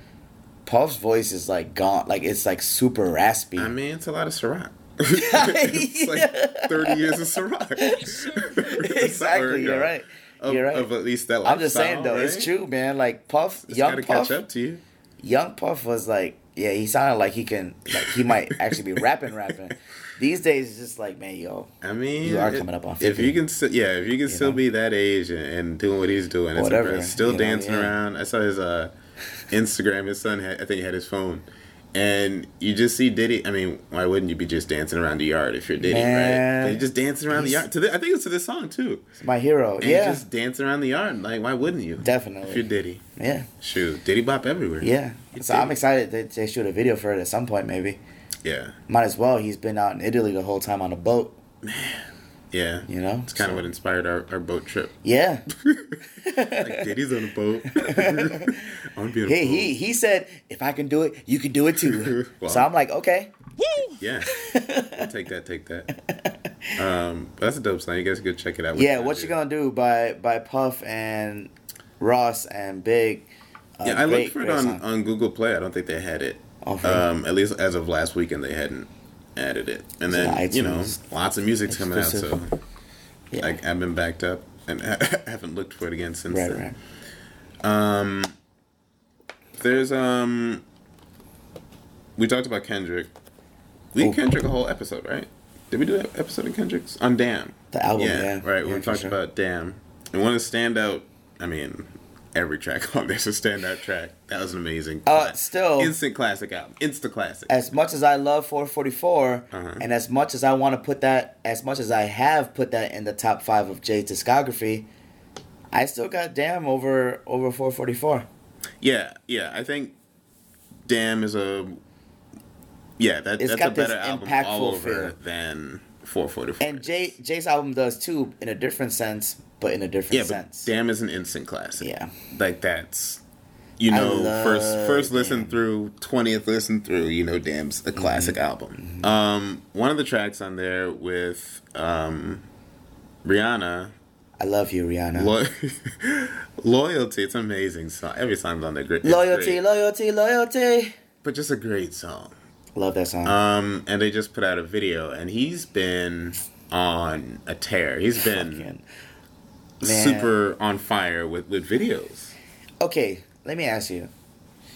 Puff's voice is like gone, like it's like super raspy. I mean, it's a lot of Ciroc. it's like thirty years of Ciroc. exactly, you're right. Of, You're right. of at least that. I'm just saying though, it's true, man. Like Puff, It's young Puff, catch up to you. young Puff was like, yeah, he sounded like he can, like he might actually be rapping, rapping. These days, it's just like, man, yo, I mean, You are it- coming up on If you can, st- yeah, if you can still know? be that age and, and doing what he's doing, it's Whatever. Still you know, dancing yeah. around. I saw his uh, Instagram. His son, had, I think, he had his phone, and you just see Diddy. I mean, why wouldn't you be just dancing around the yard if you're Diddy, Man. right? You're just dancing around the yard. To the, I think it's to this song too. my hero. And yeah, just dancing around the yard. Like, why wouldn't you? Definitely. If you're Diddy, yeah, shoot, Diddy bop everywhere. yeah. You So I'm excited that they shoot a video for it at some point, maybe. Yeah, Might as well. He's been out in Italy the whole time on a boat. Man. Yeah. You know, It's kind So- of what inspired our, our boat trip. Yeah, Like Diddy's on a boat. I want to be on a he boat. he he said, if I can do it, you can do it too. Wow. So I'm like, okay, Yeah. I'll take that, take that. Um, but that's a dope song. You guys go check it out. yeah. What you gonna do by by Puff and Ross and Big? Uh, Yeah, I great- looked for it on, song. on Google Play. I don't think they had it. Really? Um, at least as of last weekend, they hadn't added it. And then, you know, lots of music's coming out. So. Yeah. like, I've been backed up and haven't looked for it again since Right, then. right. Um, there's um, we talked about Kendrick. We Oh. Kendrick a whole episode, right? Did we do an episode of Kendrick's on Damn? The album, yeah. right. Yeah, we talked sure. about Damn, and one of the standout. I mean, every track on there's a standout track. That was an amazing. Uh, still- instant classic album, instant classic. As much as I love 444, Uh-huh. and as much as I want to put that, as much as I have put that in the top five of Jay's discography, I still got Damn over over 444. Yeah, yeah. I think Damn is a yeah. That, It's that's got a this better album impactful all over feel. than 444. And Jay Jay's album does too, in a different sense, but in a different yeah, sense. Damn is an instant classic. Yeah. like that's you know first first listen through twentieth listen through. You know, Damn's a classic Mm-hmm. album. Um, one of the tracks on there with um, Rihanna. I love you, Rihanna. Lo- Loyalty, it's amazing song. Every song's on there great. loyalty, great. loyalty, loyalty. but just a great song. Love that song. Um, and they just put out a video, and he's been on a tear. He's been Fucking- Man. super on fire with with videos. Okay, let me ask you.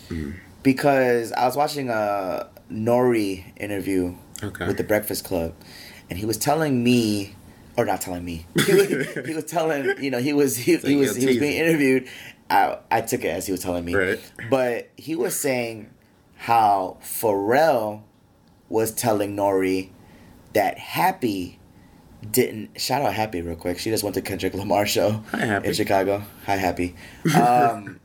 Mm-hmm. Because I was watching a N.O.R.E. interview Okay. with the Breakfast Club, and he was telling me, or not telling me, he was, he was telling, you know, he was he, he was he was being interviewed. I I took it as he was telling me, Right. but he was saying how Pharrell was telling N.O.R.E. that Happy didn't shout out Happy real quick. She just went to Kendrick Lamar show Hi, in Chicago. Hi Happy. Um,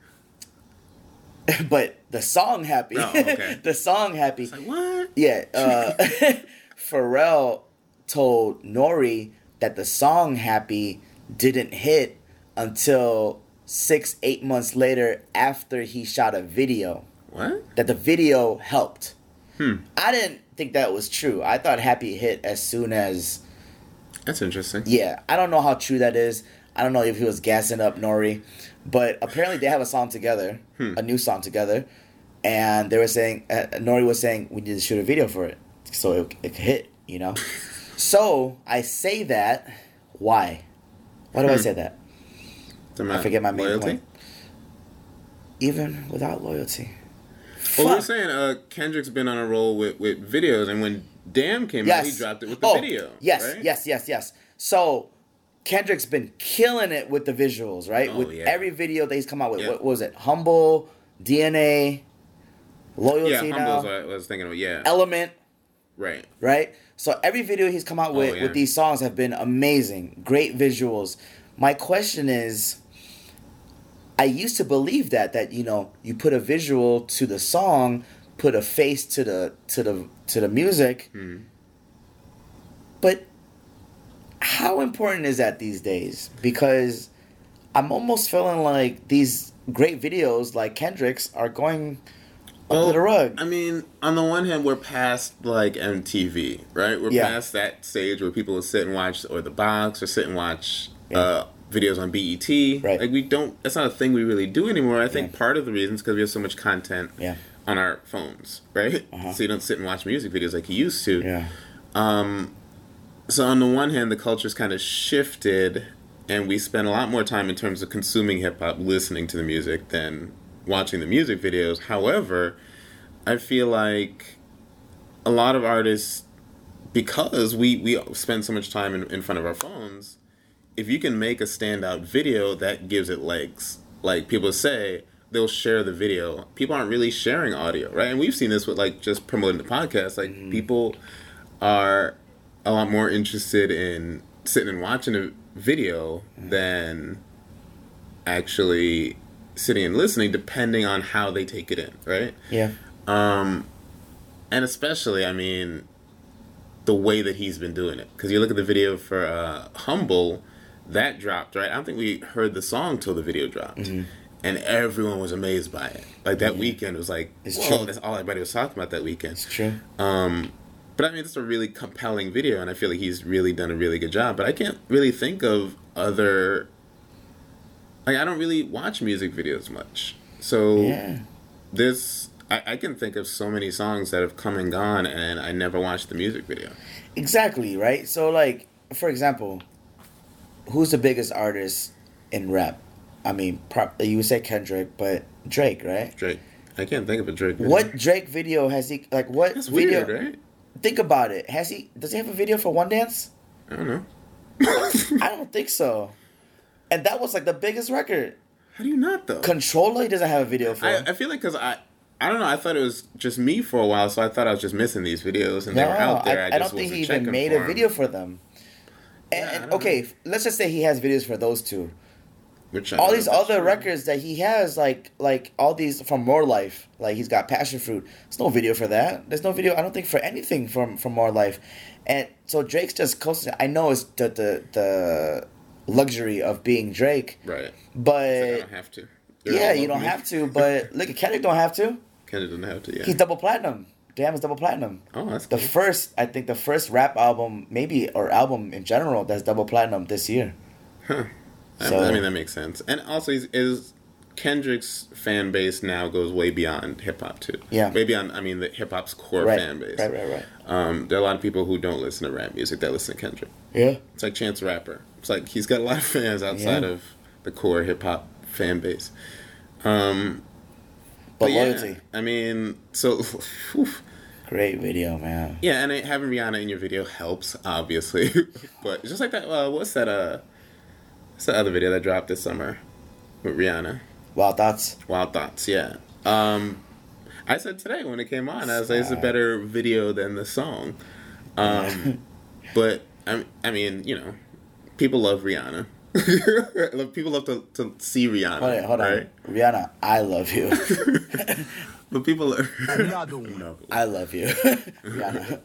but the song Happy, Oh, okay. the song Happy, Like what? yeah. Uh, Pharrell told N.O.R.E. that the song Happy didn't hit until six, eight months later after he shot a video. What? That the video helped. Hmm. I didn't think that was true. I thought Happy hit as soon as. That's interesting. Yeah, I don't know how true that is. I don't know if he was gassing up N.O.R.E., but apparently they have a song together, Hmm. a new song together, and they were saying uh, N.O.R.E. was saying we need to shoot a video for it so it, it could hit, you know. so I say that. Why? Why do I Hmm. say that? I forget my main loyalty? point. Even without loyalty. Well, we're saying uh, Kendrick's been on a roll with, with videos, and when Damn came out, he dropped it with the Oh, video. Yes, right? yes, yes, yes. So Kendrick's been killing it with the visuals, right? Oh, with yeah. every video that he's come out with. Yeah. What, what was it? Humble, DNA, Loyalty Yeah, Humble's what I was thinking of. Yeah, Element, right. right? So every video he's come out oh, with Oh, yeah. with these songs have been amazing, great visuals. My question is I used to believe that that you know, you put a visual to the song, put a face to the to the to the music. Mhm. But how important is that these days? Because I'm almost feeling like these great videos like Kendrick's are going up to the rug. I mean, on the one hand, we're past like MTV, right? We're Yeah. past that stage where people will sit and watch, or the box, or sit and watch Yeah. uh, videos on BET. Right. Like we don't. That's not a thing we really do anymore. I think Yeah. part of the reason is because we have so much content Yeah. On our phones, right? Uh-huh. So you don't sit and watch music videos like you used to. Yeah. Um, so on the one hand, the culture's kind of shifted, and we spend a lot more time in terms of consuming hip hop, listening to the music, than watching the music videos. However, I feel like a lot of artists, because we we spend so much time in, in front of our phones, if you can make a standout video, that gives it legs. Like people say, they'll share the video. People aren't really sharing audio, right? And we've seen this with like just promoting the podcast. Like people are a lot more interested in sitting and watching a video than actually sitting and listening, depending on how they take it in, right? Yeah. Um, and especially, I mean, the way that he's been doing it. Because you look at the video for uh, Humble, that dropped, right? I don't think we heard the song till the video dropped. Mm-hmm. And everyone was amazed by it. Like that weekend was like, It's whoa, true. that's all everybody was talking about that weekend. It's true. Um, but I mean, it's a really compelling video, and I feel like he's really done a really good job. But I can't really think of other. Like, I don't really watch music videos much. So Yeah. this, I, I can think of so many songs that have come and gone, and I never watched the music video. Exactly, right? So like, for example, who's the biggest artist in rap? I mean, pro- you would say Kendrick, but Drake, right? Drake. I can't think of a Drake. Video. What Drake video has he like? What That's video? weird, right? Think about it. Has he? Does he have a video for One Dance? I don't know. I don't think so. And that was like the biggest record. How do you not though? Controller, he doesn't have a video for. I, I feel like because I. I don't know. I thought it was just me for a while, so I thought I was just missing these videos, and they were out there. I, I, I just don't think wasn't he even made a video for them. And, Yeah, and- okay, let's just say he has videos for those two. Which I all these know if that's other true. records that he has, like like all these from More Life, like he's got Passion Fruit. There's no video for that. There's no video. I don't think for anything from from More Life, and so Drake's just coasting. I know it's the the the luxury of being Drake, right? but I don't have to. You're yeah, you don't me. have to. But look, at Kendrick don't have to. Kendrick doesn't have to. Yeah. He's double platinum. Damn, is double platinum. oh, that's The cool. first, I think, the first rap album, maybe or album in general, that's double platinum this year. I- So- I mean, that makes sense. And also, he's, is Kendrick's fan base now goes way beyond hip hop too. Yeah. way beyond. I mean, the hip hop's core Right, fan base. right, right, right. Um, there are a lot of people who don't listen to rap music that listen to Kendrick. Yeah. It's like Chance Rapper. It's like he's got a lot of fans outside Yeah. of the core hip hop fan base. Um, But, yeah, loyalty, I mean, so. great video, man. Yeah, and it, having Rihanna in your video helps, obviously. but just like that. Uh, what's that? Uh, what's the other video that dropped this summer with Rihanna? Wild thoughts. Wild Thoughts. Yeah. Um, I said today when it came on, I was like, it's a better video than the song. Um, but I, I mean, you know, people love Rihanna. people love to, to see Rihanna, Hold on, hold right? on. Rihanna, I love you. But people, Another one. no, I love you.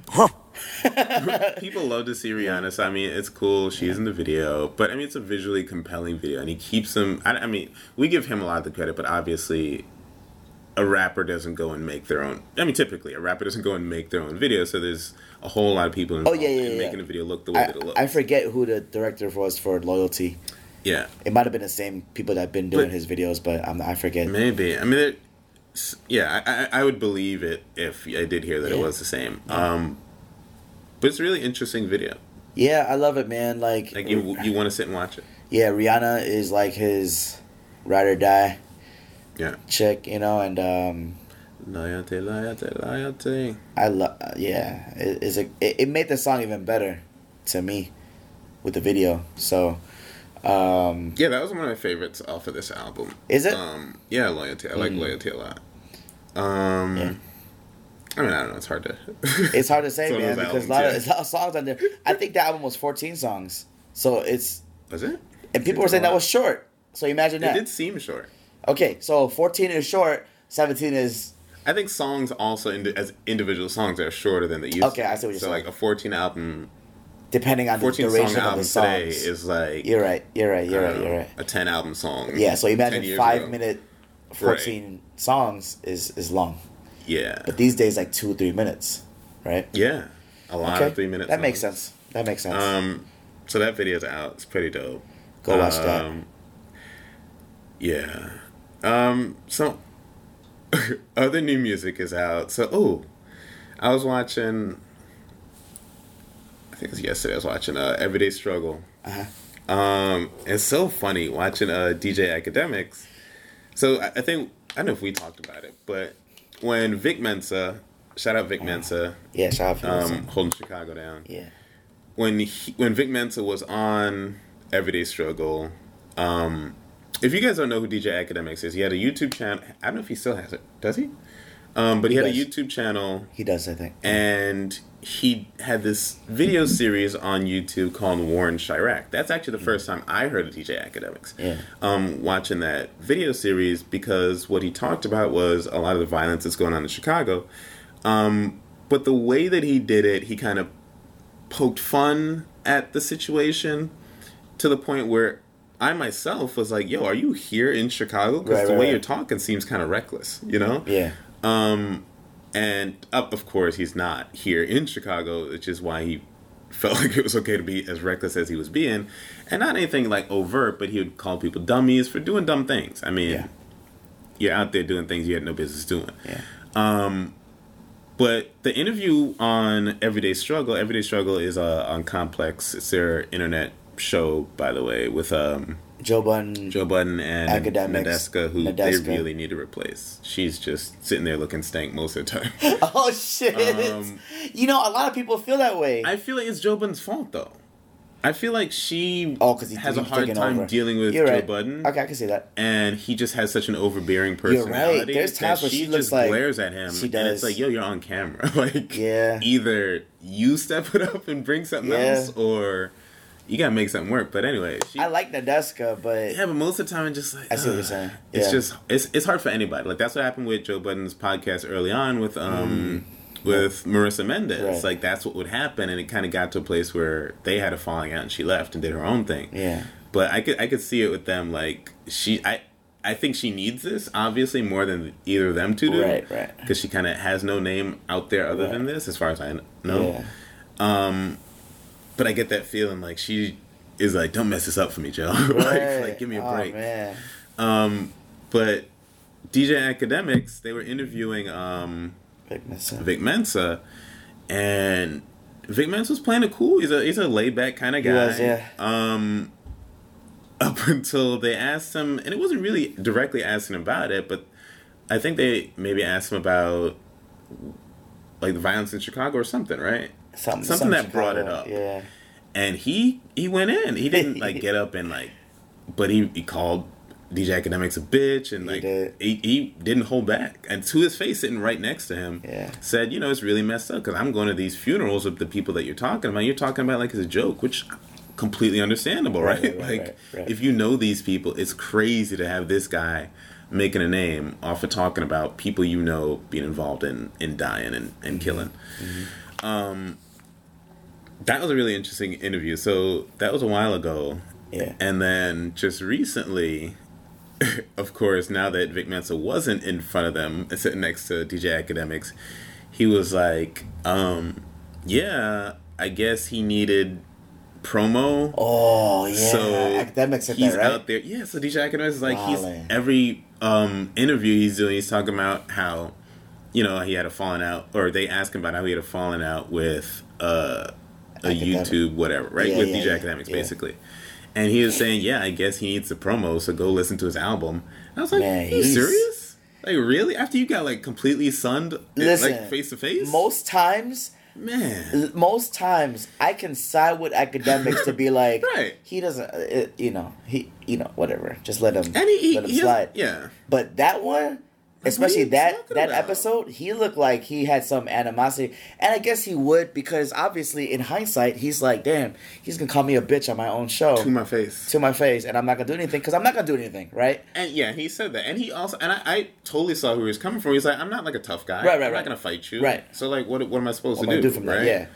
People love to see Rihanna. So I mean, it's cool. She's in the video, but I mean, it's a visually compelling video, and he keeps them. I, I mean, we give him a lot of the credit, but obviously, a rapper doesn't go and make their own. I mean, typically, a rapper doesn't go and make their own video. So there's a whole lot of people involved Oh, yeah, yeah, in yeah. making the video look the way I, that it looks. I forget who the director was for Loyalty. yeah, It might have been the same people that have been doing But- his videos, but I'm, I forget. maybe. I mean, it, yeah, I, I, would believe it if I did hear that it was the same. Um, but it's a really interesting video. Yeah, I love it, man. Like, Like you, you want to sit and watch it. yeah, Rihanna is like his ride or die Yeah. chick, you know, and um, Loyalty, loyalty, loyalty. I love. Yeah, it, it's a, it, it made the song even better to me with the video. So, um, Yeah, that was one of my favorites off of this album. Is it? Um, yeah, loyalty. I like Mm. loyalty a lot. Um, Yeah. I mean, I don't know. It's hard to. it's hard to say, It's one of man, those because a lot, of, albums, a lot of songs on there. I think the album was 14 songs, so it's Was it? and people were saying that was short. So imagine that. It did seem short. Okay, so 14 is short, 17 is I think songs also indi- as individual songs are shorter than they used. Okay, to. I see what you're so saying. like a 14 album, depending on the duration song of the album songs. today is like you're right. You're right. You're I right. don't You're right. a 10 album song. Yeah. So imagine five ago. minute, 14 songs is is long, Yeah. but these days like two three minutes, right? Yeah. A lot Okay, of three minutes. That makes sense. That makes sense. Um, so that video's out. It's pretty dope. Go watch that. Um, Yeah. Um. So other new music is out. So oh, I was watching. I think it was yesterday. I was watching uh, Everyday Struggle. Uh-huh. Um, it's so funny watching uh, DJ Akademiks. So I, I think I don't know if we talked about it, but when Vic Mensa, shout out Vic Mensa, yeah. Shout out um, um, holding Chicago down Yeah. when he, when Vic Mensa was on Everyday Struggle, um, if you guys don't know who DJ Akademiks is, he had a YouTube channel. I don't know if he still has it. Does he? Um, but he, He had a. YouTube channel, He does. I think. and he had this video series on YouTube called War in Chiraq. That's actually the first time I heard of DJ Akademiks. Yeah. Um, watching that video series because what he talked about was a lot of the violence that's going on in Chicago. Um, but the way that he did it, he kind of poked fun at the situation to the point where I myself was like, "Yo, are you here in Chicago?" Because Right, the right, way right. you're talking seems kind of reckless, you know. Yeah. Um, and uh, of course, he's not here in Chicago, which is why he felt like it was okay to be as reckless as he was being, and not anything like overt, but he would call people dummies for doing dumb things. I mean, Yeah. you're out there doing things you had no business doing. Yeah. Um, but the interview on Everyday Struggle, Everyday Struggle is uh, on Complex. It's their internet show, by the way, with um Joe Budden. Joe Budden and Akademiks. Nadeska, who Nadeska. they really need to replace. She's just sitting there looking stank most of the time. Oh shit! Um, you know, a lot of people feel that way. I feel like it's Joe Budden's fault though. I feel like she oh, because he has a hard time over. dealing with You're Joe right. Budden. Okay, I can see that. and he just has such an overbearing You're right. personality. There's times where she, she just like- glares at him. she And it's like, yo, you're on camera. like, Yeah. either you step it up and bring something Yeah. else, or you gotta make something work. But anyway, she, I like Nadeska, but yeah, but most of the time, I'm just like, I see what you're saying. It's just it's it's hard for anybody. Like that's what happened with Joe Budden's podcast early on with um with Marisa Mendez. Mm. Right. Like that's what would happen, and it kind of got to a place where they had a falling out, and she left and did her own thing. yeah, But I could I could see it with them. Like she I. I think she needs this obviously more than either of them two do, Right, right. Because she kind of has no name out there other than this, as far as I know. yeah. But I get that feeling like she is like, "Don't mess this up for me, Joe. like, Right. like, give me a Oh, break." man. Um, but DJ Akademiks, they were interviewing um, Vic Mensa. Vic Mensa, and Vic Mensa was playing it cool. He's a he's a laid back kind of He guy. was, yeah. Um, up until they asked him, and it wasn't really directly asking about it, but I think they maybe asked him about like the violence in Chicago or something, right? Something, something that brought it up. Yeah. and he he went in. He didn't like get up and like, but he he called DJ Akademiks a bitch and He like did. he, he didn't hold back. And to his face, sitting right next to him, Yeah. said, you know, it's really messed up because I'm going to these funerals with the people that you're talking about. You're talking about like it's a joke, which completely understandable, right? Right, right, like right, if you know these people, it's crazy to have this guy making a name off of talking about people you know being involved in in dying and, Mm-hmm. and killing. Um, that was a really interesting interview. So that was a while ago. Yeah. And then just recently, of course, now that Vic Mensa wasn't in front of them, sitting next to DJ Akademiks, he was like, um, yeah, I guess he needed promo. Oh yeah. So Akademiks he's that, right? out there. Yeah, so DJ Akademiks is like he's every um interview he's doing, he's talking about how, you know, he had a falling out, or they asked him about how he had a falling out with uh, a Academic. YouTube whatever, right? Yeah, with yeah, DJ yeah, Akademiks, basically. And he was saying, yeah, I guess he needs the promo, so go listen to his album. And I was like, Man, you serious? Like really? After you got like completely sunned, Listen, like face to face? Most times, man. most times, I can side with Akademiks to be like, Right. he doesn't, uh, you know, he, you know, whatever. Just let him, he, let him he slide. yeah. But that one, especially you that that about? episode, he looked like he had some animosity, and I guess he would because obviously in hindsight, he's like, damn, he's gonna call me a bitch on my own show To my face. to my face, and I'm not gonna do anything because I'm not gonna do anything, right? And yeah, he said that, and he also, and I, I totally saw who he was coming from. He's like, I'm not like a tough guy. Right, right, I'm right. not gonna fight you. Right. So like, what, what am I supposed What am to I do? do from that? right? Yeah.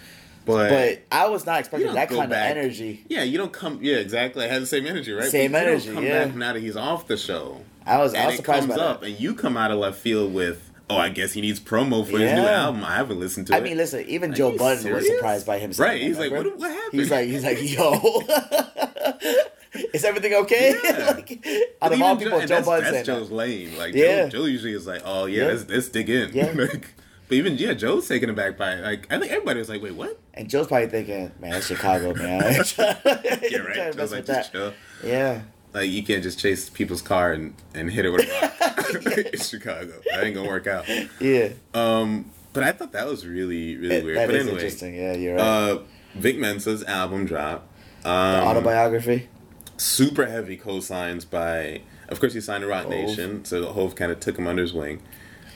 But, But I was not expecting that kind back- of energy. Yeah, you don't come. Yeah, exactly. I had the same energy, right? Same But energy, come yeah. back now that he's off the show. I was, and I was it surprised comes by up, that. and you come out of left field with, oh, I guess he needs promo for his new album. I haven't listened to I it. I mean, listen, even Joe Budden was surprised by him. Right, he's like, what- what happened? He's like, he's like, yo, is everything okay? Yeah. like, out of all people, Joe, Joe Budden that's said that. Joe's lane. Like Yeah. Joe, Joe usually is like, oh yeah, Yeah. let's, let's dig in. Yeah. like, but even yeah, Joe's taken aback by it. like I think everybody was like, wait, what? And Joe's probably thinking, man, that's Chicago, man. Yeah, right. Joe's like, that. just chill. Yeah. Like you can't just chase people's car and, and hit it with a rock. it's Chicago. That ain't gonna work out. Yeah. Um, but I thought that was really really That- weird. that but is anyway, interesting. Yeah, you're right. uh, Vic Mensa's album drop. the Um, autobiography. super heavy co-signs by of course he signed to Roc. Nation, so Hove kind of took him under his wing.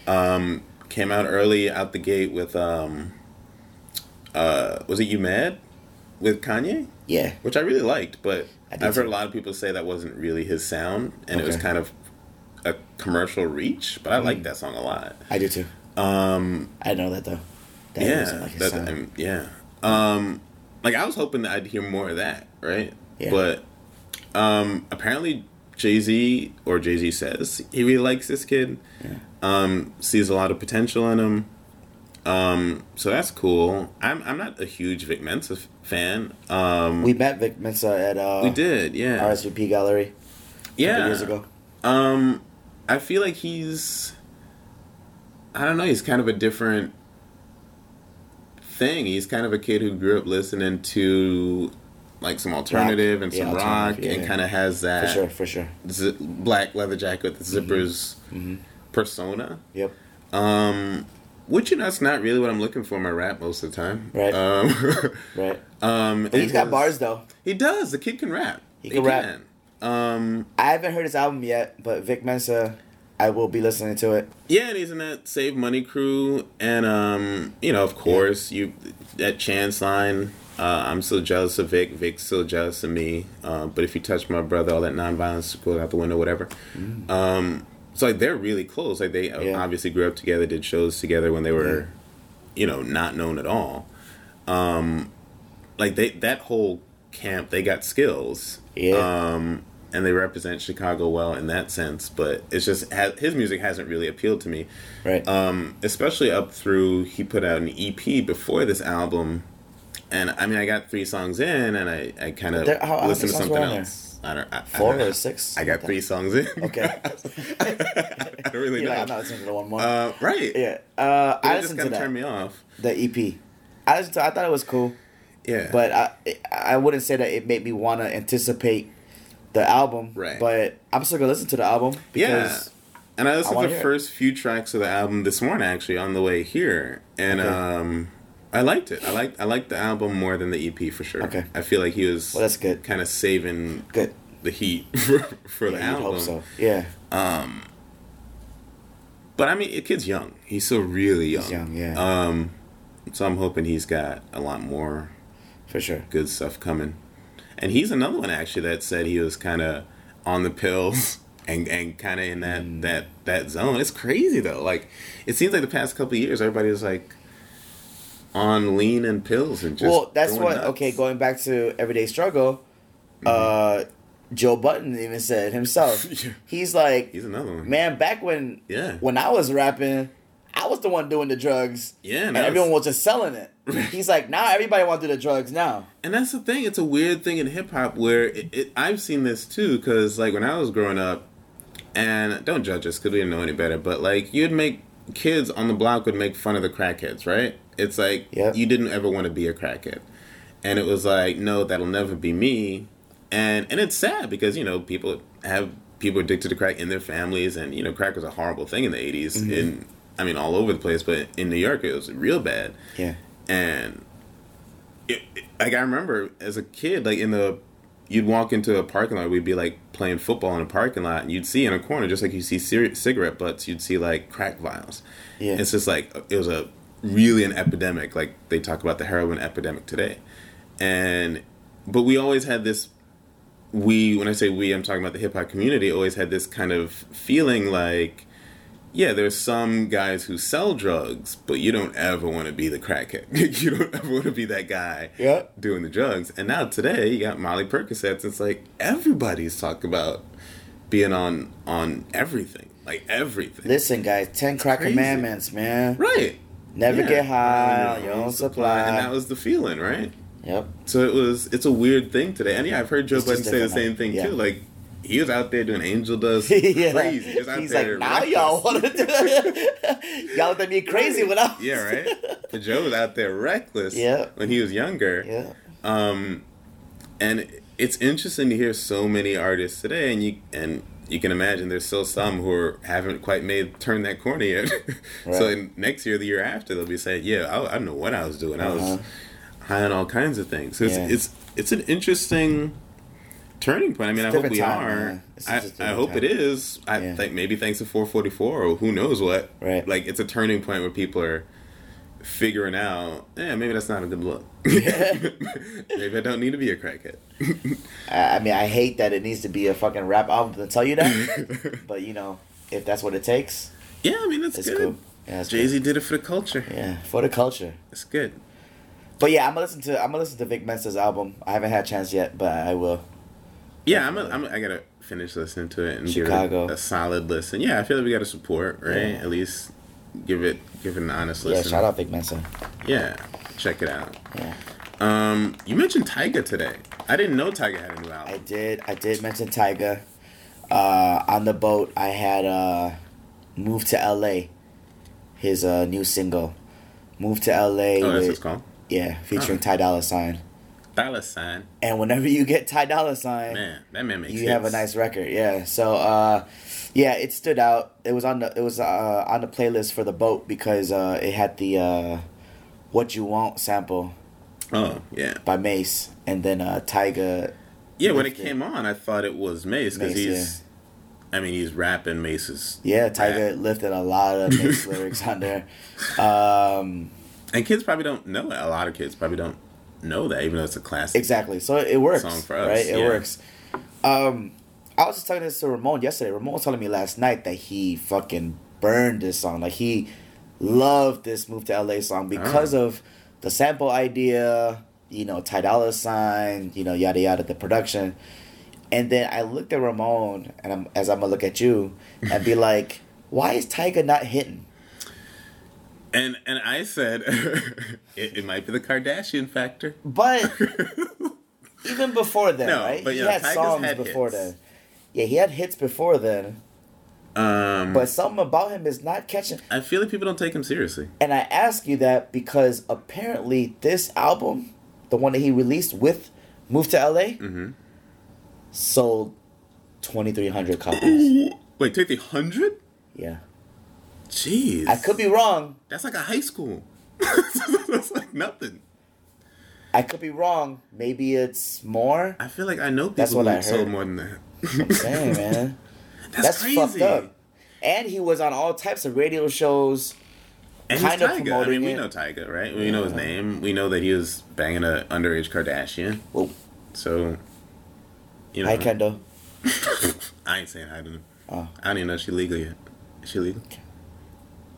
Um, came out early out the gate with um, uh, was it You Mad with Kanye, Yeah. which I really liked, but I i've heard a lot of people say that wasn't really his sound, and it was kind of a commercial reach. But I like Mm. that song a lot. I do too. Um, I know that though. That yeah, like that- sound. um, yeah. Um, like I was hoping that I'd hear more of that, right? Yeah. But um, apparently Jay Z or Jay Z says he really likes this kid. Um, sees a lot of potential in him. Um, so that's cool. I'm I'm not a huge Vic Mensa fan. Um, we met Vic Mensa at uh, we did, yeah, RSVP Gallery a yeah. years ago. Um, I feel like he's. I don't know. He's kind of a different thing. He's kind of a kid who grew up listening to like some alternative and Yeah, some rock, yeah, and yeah. kind of has that For sure, for sure. zi- black leather jacket with the zippers persona. Yep. Um, which you know, that's not really what I'm looking for in my rap most of the time. Right. Um, Right. um, But he's got his- bars though. He does. The kid can rap. He can rap. Um, I haven't heard his album yet, but Vic Mensa, I will be listening to it. yeah, and he's in that Save Money crew, and um, you know, of course, you that Chance line. Uh, I'm still jealous of Vic. Vic's still jealous of me. Uh, but if you touch my brother, all that nonviolence goes out the window, whatever. Um, so like they're really close. Like they uh. Yeah. obviously grew up together, did shows together when they were, you know, not known at all. Um, like they that whole camp, they got skills. Yeah. Um, and they represent Chicago well in that sense. But it's just ha- his music hasn't really appealed to me. Right. Um, especially up through he put out an EP before this album, and I mean I got three songs in, and I I kind of There- how- how listened to something else. there? I don't. I, I Four don't or six? I got three songs in. Okay. I don't really You're know. like, I'm not listening to the one more. uh, right. yeah. Uh, I just listened to of that. turned me off. The EP. I listened to. I thought it was cool, Yeah. but I I wouldn't say that it made me want to anticipate the album. Right. But I'm still gonna listen to the album yeah. And I listened wanna the hear it. first few tracks of the album this morning, actually, on the way here, and Okay. um, I liked it. I liked I liked the album more than the EP for sure. Okay. I feel like he was Well, that's good. kind of saving good. the heat for, for the Yeah, you'd album. hope so. Yeah. Um. But I mean, the kid's young. He's still really young. He's young, yeah. Um, so I'm hoping he's got a lot more For sure. good stuff coming. And he's another one actually that said he was kind of on the pills and and kind of in that Mm. that that zone. It's crazy though. Like it seems like the past couple of years, everybody was like on lean and pills and just. well, that's what. nuts. Okay, going back to everyday struggle. Uh, Joe Budden even said himself. He's like, He's another one. man, back when Yeah. when I was rapping, I was the one doing the drugs. Yeah, and now everyone it's- was just selling it. He's like, now everybody want to do the drugs now. And that's the thing. It's a weird thing in hip hop where it, it, I've seen this too. Because like when I was growing up, and don't judge us because we didn't know any better. But like you'd make kids on the block would make fun of the crackheads, right? It's like Yep. you didn't ever want to be a crackhead, and it was like, no, that'll never be me. And and it's sad because you know people have people addicted to crack in their families, and you know crack was a horrible thing in the 80s mm-hmm. In I mean all over the place, but in New York it was real bad Yeah. and it, it- like I remember as a kid, like in the, you'd walk into a parking lot, we'd be like playing football in a parking lot, and you'd see in a corner, just like you see cigarette butts, you'd see like crack vials. Yeah. It's just like it was a really an epidemic, like they talk about the heroin epidemic today, and but we always had this. We, when I say we, I'm talking about the hip hop community. Always had this kind of feeling like yeah, there's some guys who sell drugs, but you don't ever want to be the crackhead. you don't ever want to be that guy Yeah. doing the drugs. And now today, you got Molly Percocets. It's like everybody's talking about being on on everything, like everything. Listen, guys, ten crack crazy. commandments, man. right. Never Yeah. get high On on your own supply. and that was the feeling, right? Yep. So it was. It's a weird thing today. And yeah, I've heard Joe It's Budden say the same thing Yeah. too. Like he was out there doing angel dust, yeah. crazy. He's there like, now reckless. y'all want to do it. y'all at me crazy when I. Yeah, right. But Joe was out there reckless. Yeah. When he was younger. Yeah. Um, and it's interesting to hear so many artists today, and you and you can imagine there's still some who are, haven't quite made turn that corner yet. so Right. in, next year, the year after, they'll be saying, "Yeah, I, I don't know what I was doing. I Uh-huh. was high on all kinds of things." So it's Yeah. it's it's an interesting turning point. I mean, I hope we time, are. I, I hope time. it is. I Yeah. think maybe thanks to 444 or who knows what. Right. Like it's a turning point where people are figuring out, yeah, maybe that's not a good look. maybe I don't need to be a crackhead. I I mean, I hate that it needs to be a fucking rap album to tell you that. but you know, if that's what it takes, yeah, I mean that's it's good. cool. Yeah, Jay Z did it for the culture. Yeah, for the culture. It's good. But yeah, I'm gonna listen to I'm gonna listen to Vic Mensa's album. I haven't had a chance yet, but I will. Yeah, I'm. A, I'm. A, I gotta finish listening to it and Chicago. give it a solid listen. Yeah, I feel like we gotta support, right? Yeah. At least give it give it an honest Yeah, listen. shout out Vic Mensa. Yeah, check it out. Yeah, Um, you mentioned Tyga today. I didn't know Tyga had a new album. I did. I did mention Tyga. Uh, on the boat, I had uh, "Move to L.A." His uh, new single, "Move to L.A." oh, that's what with it's called. yeah, featuring Oh. Ty Dolla Sign. Dollar sign. And whenever you get Ty Dolla Sign, Man, that man makes you have a nice record. Yeah. So uh yeah, it stood out. It was on the it was uh on the playlist for the boat because uh it had the uh What You Want sample Oh, yeah. by Mase and then uh Tyga Yeah, when it came on, I thought it was Mase because he's. I mean, he's rapping Mase's. Yeah, Tyga rap. lifted a lot of Mase lyrics on there. Um And kids probably don't know it. A lot of kids probably don't know that, even though it's a classic. Exactly. So it works, Song for us, right? It yeah. works. Um, I was just talking this to Ramon yesterday. Ramon was telling me last night that he fucking burned this song. Like he loved this "Move to LA" song ah. because Oh. of the sample idea. You know, Ty Dolla Sign. You know, yada yada, the production. And then I looked at Ramon, and I'm, as I'm gonna look at you, and be like, "Why is Tyga not hitting?" And and I said, it, it might be the Kardashian factor. But even before that, No, right? but he yeah, had Tyga's songs had before hits. then. Yeah, he had hits before then. Um, But something about him is not catching. I feel like people don't take him seriously. And I ask you that because apparently this album, the one that he released with Move to LA, Mm-hmm. sold 2,300 copies. Wait, take the hundred? yeah. Jeez, I could be wrong. That's like a high school. That's like nothing. I could be wrong. Maybe it's more. I feel like I know people That's what who I sold heard. more than that. I'm man. That's, That's crazy. fucked up. And he was on all types of radio shows. And kind he's of Tyga. I mean, we it. know Tyga, right? We know his name. We know that he was banging a underage Kardashian. Well, So, you know, hi, Kendall. I ain't saying hi to him. Oh. I don't even know if she legal yet. Is she legal?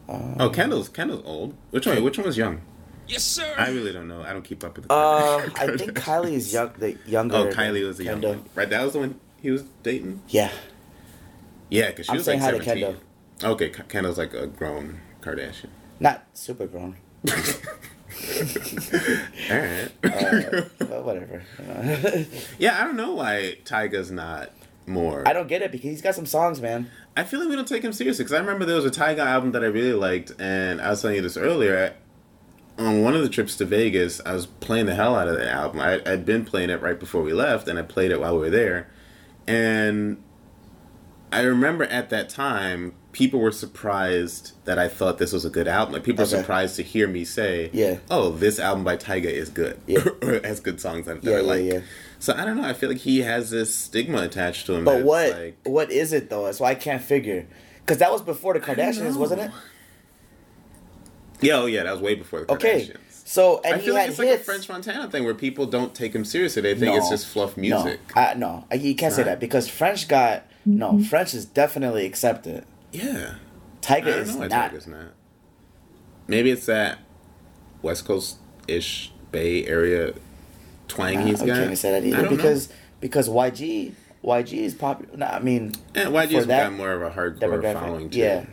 Uh, oh, Kendall's Kendall's old. Which one? Which one was young? Yes, sir. I really don't know. I don't keep up with the. Uh, I think Kylie is young, the younger. Oh, Kylie was the young Kendall. one, right? That was the one he was dating. Yeah, Yeah, because she I'm was saying like hi to seventeen. Okay, Kendall's like a grown Kardashian. not super grown. All right. Uh, but whatever. yeah, I don't know why Tyga's not more. I don't get it because he's got some songs, man. I feel like we don't take him seriously because I remember there was a Tyga album that I really liked, and I was telling you this earlier. On one of the trips to Vegas, I was playing the hell out of that album. I, I'd been playing it right before we left, and I played it while we were there. And I remember at that time, people were surprised that I thought this was a good album. Like people Okay. were surprised to hear me say, Yeah. oh, this album by Tyga is good, Yeah. or it has good songs that, that Yeah, I yeah, like." yeah. So I don't know. I feel like he has this stigma attached to him. But what Like, what is it though? That's why I can't figure. Because that was before the Kardashians, wasn't it? Yeah, oh yeah, that was way before the Kardashians. Okay. Kardashians. So and I he feel like had it's like a. French Montana thing where people don't take him seriously. They think it's just fluff music. No, I, no, I- you can't say Right. that because French got no. French is definitely accepted. Yeah, I Tyga don't is know why not. Tyga's not. Maybe it's that West Coast ish Bay Area twang Nah, he's I got. can't say that I either don't know. because because YG YG is popular. Nah, I mean, yeah, YG's for that got more of a hardcore demographic, following too. yeah.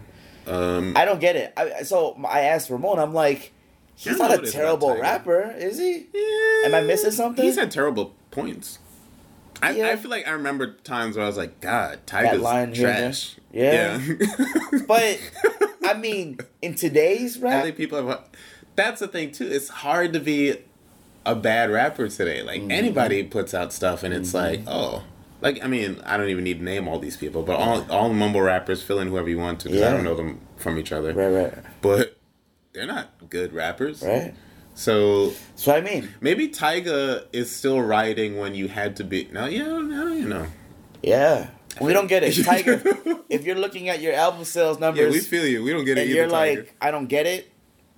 Um, I don't get it. I, so I asked Ramon. I'm like, he's not a what it is terrible rapper, is he? yeah, Am I missing something? He's had terrible points. I, Yeah. I feel like I remember times where I was like, God, Tyga's line here trash. there. yeah. But I mean, in today's I rap, think people have. That's the thing too. It's hard to be a bad rapper today. Like Mm-hmm. anybody puts out stuff, and it's like, oh, like I mean, I don't even need to name all these people, but all all the mumble rappers, fill in whoever you want to, because I don't know them from each other. right, right, But they're not good rappers. right. So That's what I mean. maybe Tyga is still writing when you had to be. No, yeah, I don't know. Yeah, we don't get it, Tyga. if you're looking at your album sales numbers, Yeah, we feel you. We don't get it and either. you're Tyga. like, I don't get it.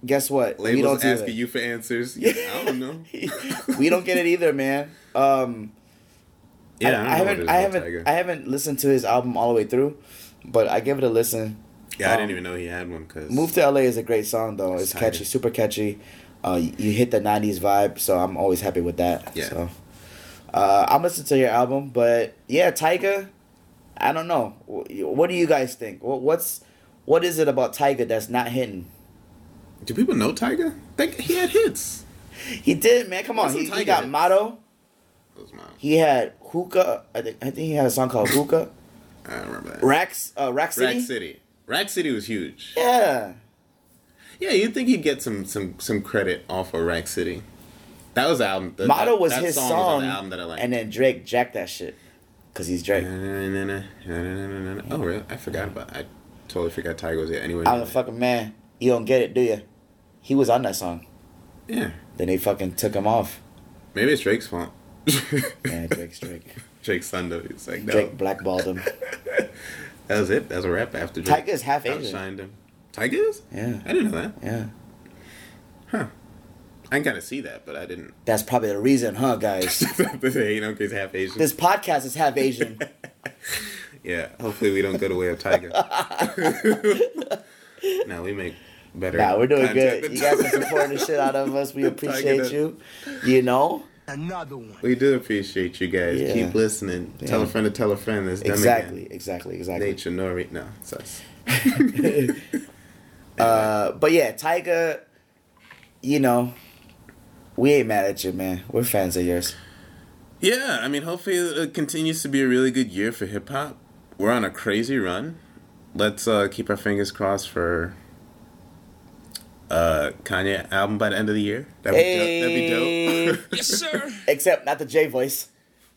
Guess what? we don't labels do asking it. you for answers. Yeah, I don't know. we don't get it either, man. Um, Yeah, I, I, don't I haven't, is I haven't, Tyga. I haven't listened to his album all the way through, but I give it a listen. Yeah, I Um, didn't even know he had one. Cause Move to LA is a great song though. It's Tyga. catchy, super catchy. Uh, you, hit the '90s vibe, so I'm always happy with that. Yeah. So, uh, I'm listening to your album, but yeah, Tyga. I don't know. What do you guys think? What's what is it about Tyga that's not hitting? Do people know Tyga? Think he had hits. He did, man. Come on, he, he got hits? Motto. He had Hookah. I think I think he had a song called Hookah. I don't remember that. Rax, uh, Rack City. Rack City. Rack City was huge. Yeah. Yeah, you'd think he'd get some some some credit off of Rack City. That was the album. The, Motto was his song. song, was the album that I liked. and then Drake jacked that shit because he's Drake. Oh really? I forgot about. I totally forgot Tyga was there anyway. I'm the fucking man. You don't get it, do you? He was on that song. Yeah, Then they fucking took him off. maybe it's Drake's fault. Yeah, Drake's Drake. Drake's son though. He's like, no. Drake blackballed him. That was it. That was a rap after Drake. Tyga's half Asian. Outshined him. Tyga is? Yeah. I didn't know that. Yeah. Huh. I can kind of see that, but I didn't. That's probably the reason, huh, guys? you know, he's half Asian. this podcast is half Asian. Yeah, hopefully we don't go the way of Tyga. now we make better. nah, we're doing good. You guys are supporting the shit out of us. We appreciate you. You know? Another one. We do appreciate you guys. Yeah. Keep listening. Tell a friend to tell a friend. It's Exactly, again. exactly, exactly. Nature Nori. No, it's us. Uh, but yeah, Tyga, you know, we ain't mad at you, man. We're fans of yours. Yeah, I mean, hopefully it continues to be a really good year for hip hop. We're on a crazy run. Let's uh, keep our fingers crossed for uh, Kanye album by the end of the year. That'd be, dope. That'd be dope. Yes, sir. Except not the J voice.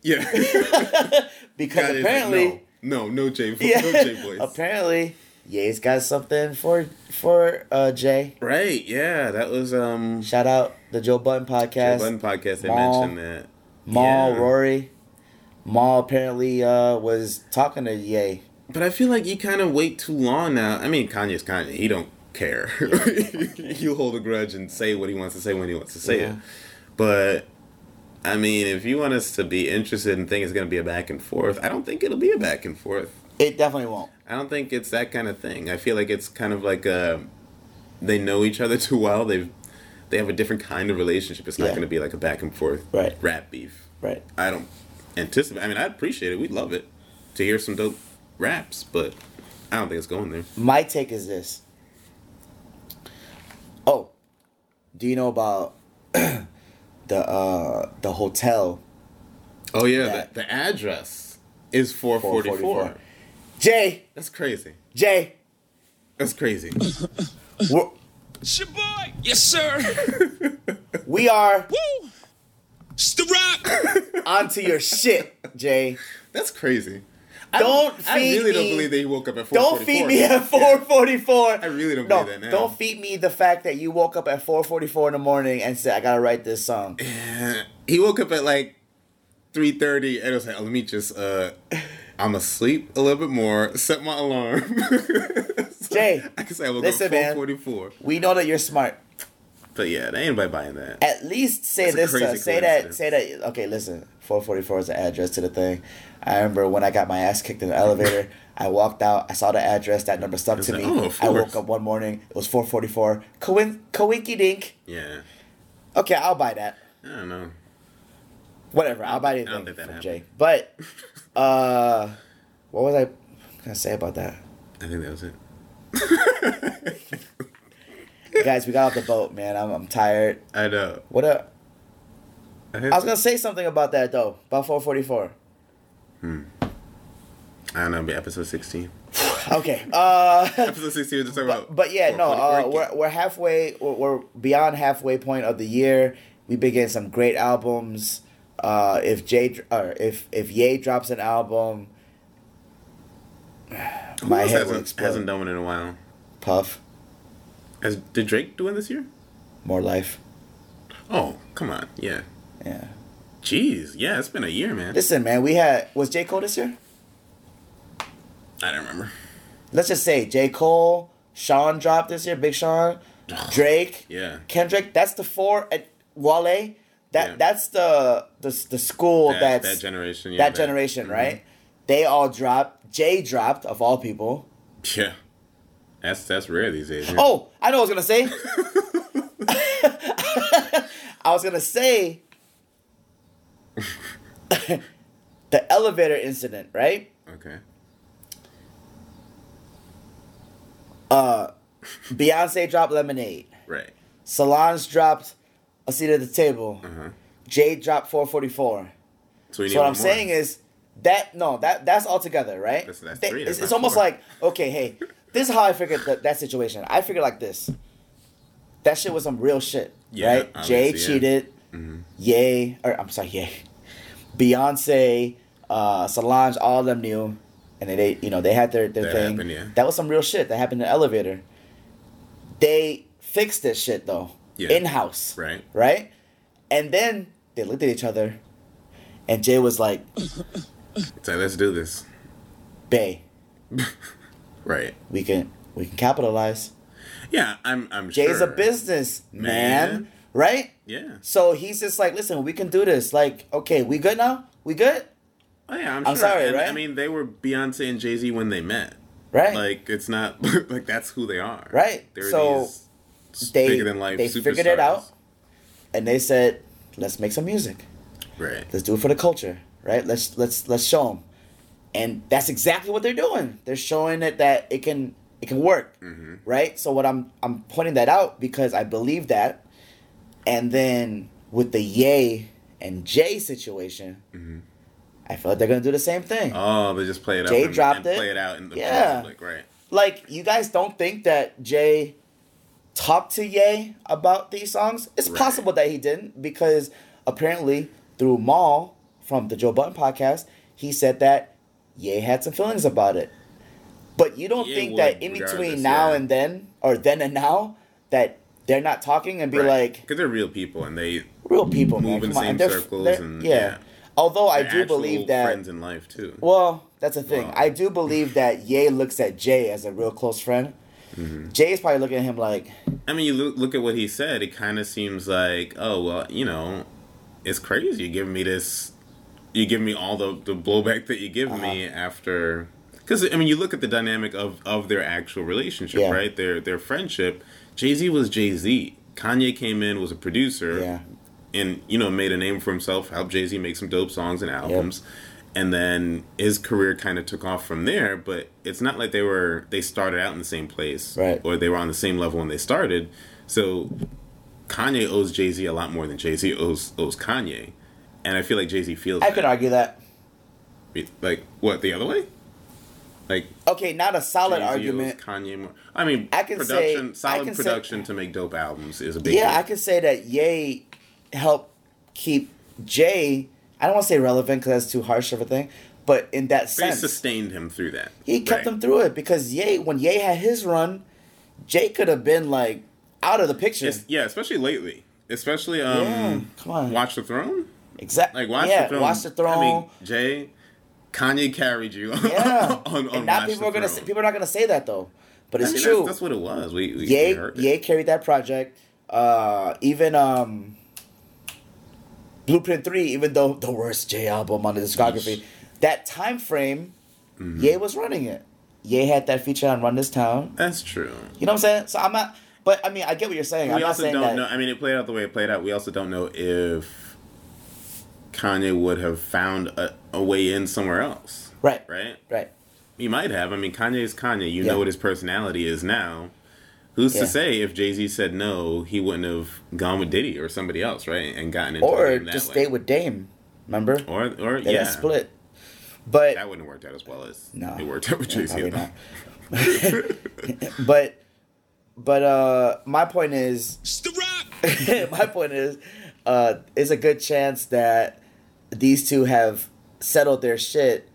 yeah. Because Kanye's like, apparently, no, no, no J, yeah, no J voice. apparently, Ye's got something for for uh Jay. Right? Yeah, that was um. Shout out the Joe Budden podcast. Joe Budden podcast. They Mal. mentioned that. Mal, Yeah. Rory. Mal apparently uh was talking to Ye. But I feel like you kind of wait too long now. I mean, Kanye's Kanye. He don't care. He'll hold a grudge and say what he wants to say when he wants to say Yeah. it. But I mean, if you want us to be interested and think it's going to be a back and forth, I don't think it'll be a back and forth. It definitely won't. I don't think it's that kind of thing. I feel like it's kind of like uh they know each other too well. They've they have a different kind of relationship. It's not Yeah. going to be like a back and forth Right. rap beef. Right. I don't anticipate. I mean, I'd appreciate it. We'd love it to hear some dope raps, but I don't think it's going there. My take is this. Oh, do you know about the uh the hotel Oh yeah, That- the, the address is 444. 444. Jay, That's crazy. Jay, That's crazy. we're, It's your boy. Yes, sir. we are Woo. It's the rock. onto your shit, Jay. That's crazy. Don't I, I feed really don't believe that he woke up at 444. Don't feed me at 444. I really don't no, believe that now. Don't feed me the fact that you woke up at 444 in the morning and said, I gotta write this song. He woke up at like 3:30 and it was like, oh, let me just uh I'm asleep a little bit more, set my alarm. So Jay, I can say I woke listen, up man. 444. We know that you're smart. But yeah, they ain't nobody buying that. At least say That's this. Uh, say that. Say that. Okay, listen. 444 is the address to the thing. I remember when I got my ass kicked in the elevator. I walked out. I saw the address. That number stuck to like, me. oh, I woke up one morning. It was 444. Coin, coinky dink. Yeah. Okay, I'll buy that. I don't know. Whatever. I'll buy I anything don't think that from happened. Jay. But, uh, what was I gonna say about that? I think that was it. Guys, we got off the boat, man. I'm, I'm tired. I know. What up? I, I was gonna say something about that though. About 444. Hmm. I don't know, be episode 16. Okay. Uh. Episode 16 we're just talking about. But yeah, no, uh, we're we're halfway. We're, we're beyond halfway point of the year. We begin some great albums. Uh, if Jay or if if Ye drops an album, Who my head hasn't, hasn't done one in a while. Puff, Has, did Drake do one this year? more life. Oh, come on. Yeah. Yeah. Jeez. Yeah, it's been a year, man. Listen, man, we had was J Cole this year? I don't remember. Let's just say J Cole, Sean dropped this year. Big Sean, Drake, Yeah. Kendrick. That's the four. And Wale. That Yeah. that's the the the school That, that's that generation. Yeah, that generation, mhm. right? They all dropped. Jay dropped of all people. Yeah. That's that's rare these days. yeah. Oh, I know what I was gonna say. I was gonna say the elevator incident, right? Okay. Uh, Beyonce dropped Lemonade. Right. Solange dropped a seat at the table. Uh-huh. Jay dropped 444. So, So what I'm more. saying is that no, that that's all together, right? That's- that's three, it's that's it's not almost like okay, hey, this is how I figured that, that situation. I figured like this. That shit was some real shit, Yeah, right? Jay cheated. Yay. or I'm sorry, Ye, Beyonce, uh, Solange, all of them knew, and they, you know, they had their, their That thing. happened, yeah. That was some real shit that happened in the elevator. They fixed this shit though, Yeah. in house, Right. right? And then they looked at each other, and Jay was like, So let's do this. "Bey, Right. we can we can capitalize." Yeah, I'm. I'm Jay's sure. a business man, Man. right? Yeah. So he's just like, listen, we can do this. Like, okay, we good now? We good? Oh yeah, I'm, I'm sure. sorry, And, right? I mean, they were Beyonce and Jay Z when they met. Right? Like it's not like that's who they are. Right. They're So, they bigger than life. they figured it out, and they said, let's make some music. Right. Let's do it for the culture, right? Let's let's let's show them, and that's exactly what they're doing. They're showing it that it can it can work, Mm-hmm. right? So what I'm I'm pointing that out because I believe that, and then with the Ye and Jay situation, I feel like they're gonna do the same thing. Mm-hmm. Oh, they just play it Jay up and, dropped and it. play it out in the Yeah. public, right? like you guys don't think that Jay talked to Ye about these songs? It's Right. possible that he didn't because apparently through Mal from the Joe Budden podcast, he said that Ye had some feelings about it. But you don't Ye think that in between now yeah. and then, or then and now, that they're not talking and be like because they're real people and they real people, man. Move in Come on. same they're- circles they're- and- yeah. yeah. Although I they're do believe that friends in life too. well, that's the thing. Wow. I do believe that Ye looks at Jay as a real close friend. Mm-hmm. Jay is probably looking at him like, I mean, you look, look at what he said. It kind of seems like, oh well, you know, it's crazy. You're giving me this, you give me all the the blowback that you give me Uh-huh. after. Because I mean, you look at the dynamic of of their actual relationship, Yeah. right? Their their friendship. Jay Z was Jay Z. Kanye came in was a producer, yeah, and you know made a name for himself. Helped Jay Z make some dope songs and albums. And then his career kind of took off from there, but it's not like they were they started out in the same place, Right. Or they were on the same level when they started. So Kanye owes Jay Z a lot more than Jay Z owes owes Kanye, and I feel like Jay Z feels I that. could argue that. like what the other way, like Okay, not a solid Jay-Z argument. Kanye more. I mean, I can say- production, I solid can say- production to make dope albums is a big Yeah, deal. I could say that Ye helped keep Jay. I don't want to say relevant because that's too harsh of a thing, but in that But he sense, sustained him through that. he kept Right. him through it because Ye, when Ye had his run, Jay could have been like out of the picture. It's- yeah, especially lately. Especially um, Yeah, come on. Watch the Throne. Exactly. Like Watch yeah, the Throne. Watch the Throne. I mean, Jay, Kanye carried you. yeah, on, on and now people are gonna say, people are not gonna say that though, but I it's mean, true. That's, that's what it was. We, we, we Ye it. Ye carried that project. Uh, even um, Blueprint Three, even though the worst J album on the discography, that time frame, Mm-hmm. Ye was running it. Ye had that feature on Run This Town. That's true. You know what I'm saying? So I'm not. But I mean, I get what you're saying. I'm we not also saying don't that. know. I mean, it played out the way it played out. We also don't know if Kanye would have found a, a way in somewhere else. Right. Right. Right. He might have. I mean, Kanye is Kanye. You Yeah. know what his personality is now. Who's Yeah. to say if Jay Z said no, he wouldn't have gone with Diddy or somebody else, right? And gotten into the Or game that just way. stay with Dame. Remember? or or They yeah, split. But that wouldn't have worked out as well as No. it worked out with Jay Z. probably but but uh my point is It's the rock. my point is uh is a good chance that these two have settled their shit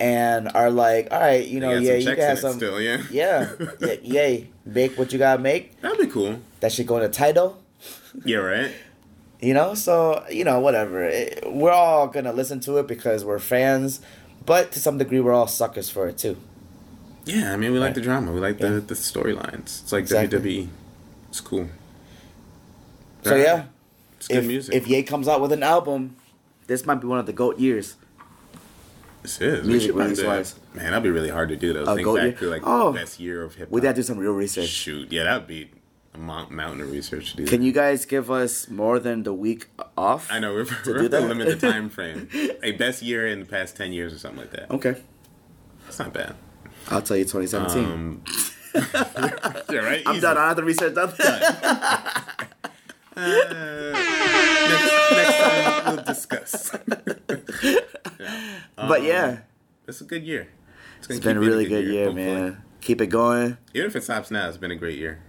and are like, all right, you know, yeah, you can have some still, yeah. yeah, yeah, Ye, make what you gotta make. That'd be cool. That should go in the title. Yeah, right. You know, so you know, whatever. It, we're all gonna listen to it because we're fans, but to some degree, we're all suckers for it too. Yeah, I mean, we like the drama. We like Yeah. the the storylines. It's like Exactly. WWE. It's cool. So Right. yeah, it's good if music. if Ye comes out with an album, this might be one of the goat years. this is music release wise. Man, that'd be really hard to do though. A Think back year? to like Oh. the best year of hip hop. We gotta do some real research. Shoot, yeah, that'd be a mountain of research to do. Can you guys give us more than the week off? I know we're, do we're that? to limit the time frame. A best year in the past ten years or something like that. Okay, That's not bad. I'll tell you 2017. Um, yeah, right. I'm Easy. done. I have to research that. Next, next time we'll discuss. but yeah, It's a good year. gonna it's been a really good year, hopefully. man. Keep it going. Even if it stops now, it's been a great year.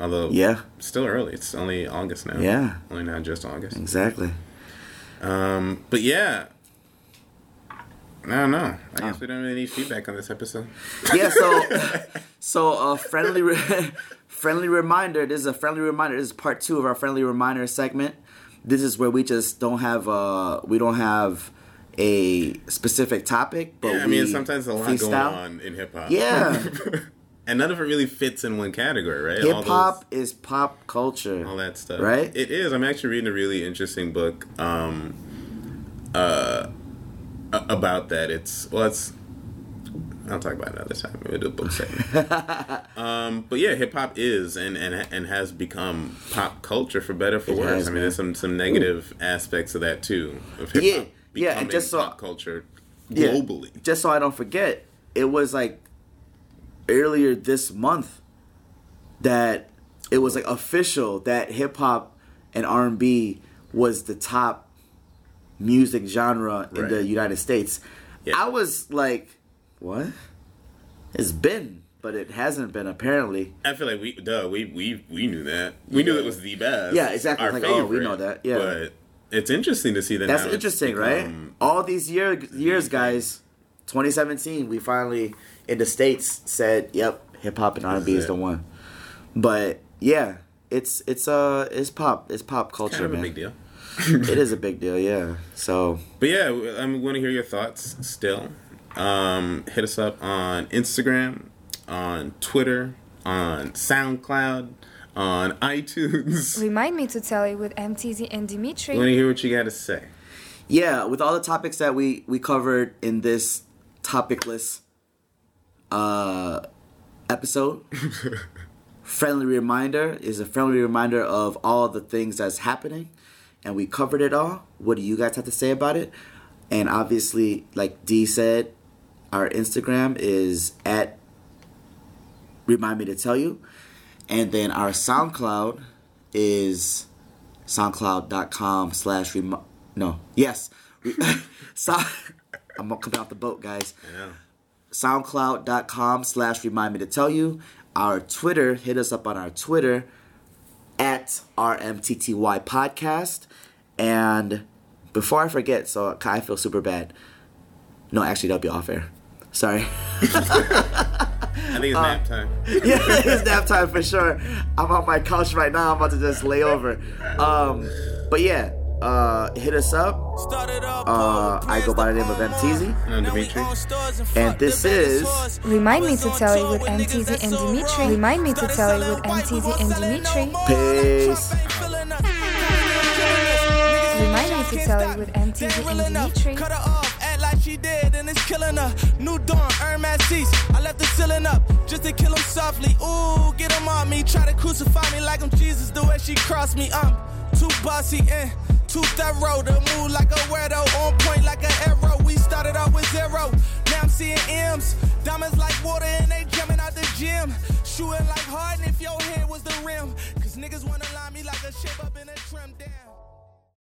Although, Yeah. still early. It's only August now. Yeah. Only now just August. Exactly. Um, but yeah, I don't know. I guess we don't really need feedback on this episode. yeah, so so a friendly re- friendly reminder. This is a friendly reminder. This is part two of our friendly reminder segment. This is where we just don't have uh we don't have a specific topic, but Yeah, I we mean, sometimes a lot going freestyle. on in hip hop. Yeah, and none of it really fits in one category, right? All hip hop is pop culture. all that stuff. Right? It is. I'm actually reading a really interesting book um, uh, about that. It's well, it's. I'll talk about it another time. Maybe do a book segment. um, but yeah, hip hop is and, and and has become pop culture for better for It worse. has, I mean, man. there's some some negative aspects of that too. Of hip Yeah, hop yeah, and just so- pop culture Yeah. globally. Just so I don't forget, it was like earlier this month that it was like official that hip hop and R and B was the top music genre in the United States. Yeah. I was like, what? It's been, but it hasn't been apparently. I feel like we, duh, we we we knew that. We knew it was the best. Yeah, exactly. Our Like, oh, we know that, yeah. but it's interesting to see that. That's now it's interesting, right? All these year, years, guys. 2017, we finally in the states said, "Yep, hip hop and R and B is it. the one." But yeah, it's it's uh it's pop it's pop culture, Kind of a man. big deal. it is a big deal, yeah. So But yeah, I'm going to hear your thoughts still. Um, hit us up on Instagram, on Twitter, on SoundCloud, on iTunes. Remind me to tell you with MTZ and Dimitri. I want to hear what you got to say. yeah, with all the topics that we we covered in this topicless uh episode. friendly reminder is a friendly reminder of all the things that's happening and we covered it all what do you guys have to say about it and obviously like d said our instagram is at remind me to tell you. And then our soundcloud is soundcloud.com slash remi- no yes. So- i'm coming off the boat guys. Yeah. soundcloud.com slash remind me to tell you. Our twitter hit us up on our twitter at rmtty podcast. And before i forget so i feel super bad. No actually that'll be off air sorry I think it's Uh, nap time. yeah it's nap time for sure i'm on my couch right now i'm about to just lay over um but yeah uh hit us up Uh, I go by the name of MTZ. I'm Dimitri. And this is Remind me to tell you with MTZ and Dimitri. Remind me to tell you with MTZ and Dimitri. peace Remind me to tell you with MTZ and Dimitri. Cut her off, act like she dead, and it's killing her. New dawn, Hermes cease. I left the ceiling up just to kill him softly. Ooh, get him on me. Try to crucify me like I'm Jesus. The way she crossed me, I'm too bossy and too thorough. To move like a weirdo, on point like an arrow. We started out with zero. Now I'm seeing M's. Diamonds like water, and they jumping out the gym. Shooting like Harden if your head was the rim. Cause niggas wanna line me like a shape up in a trim down.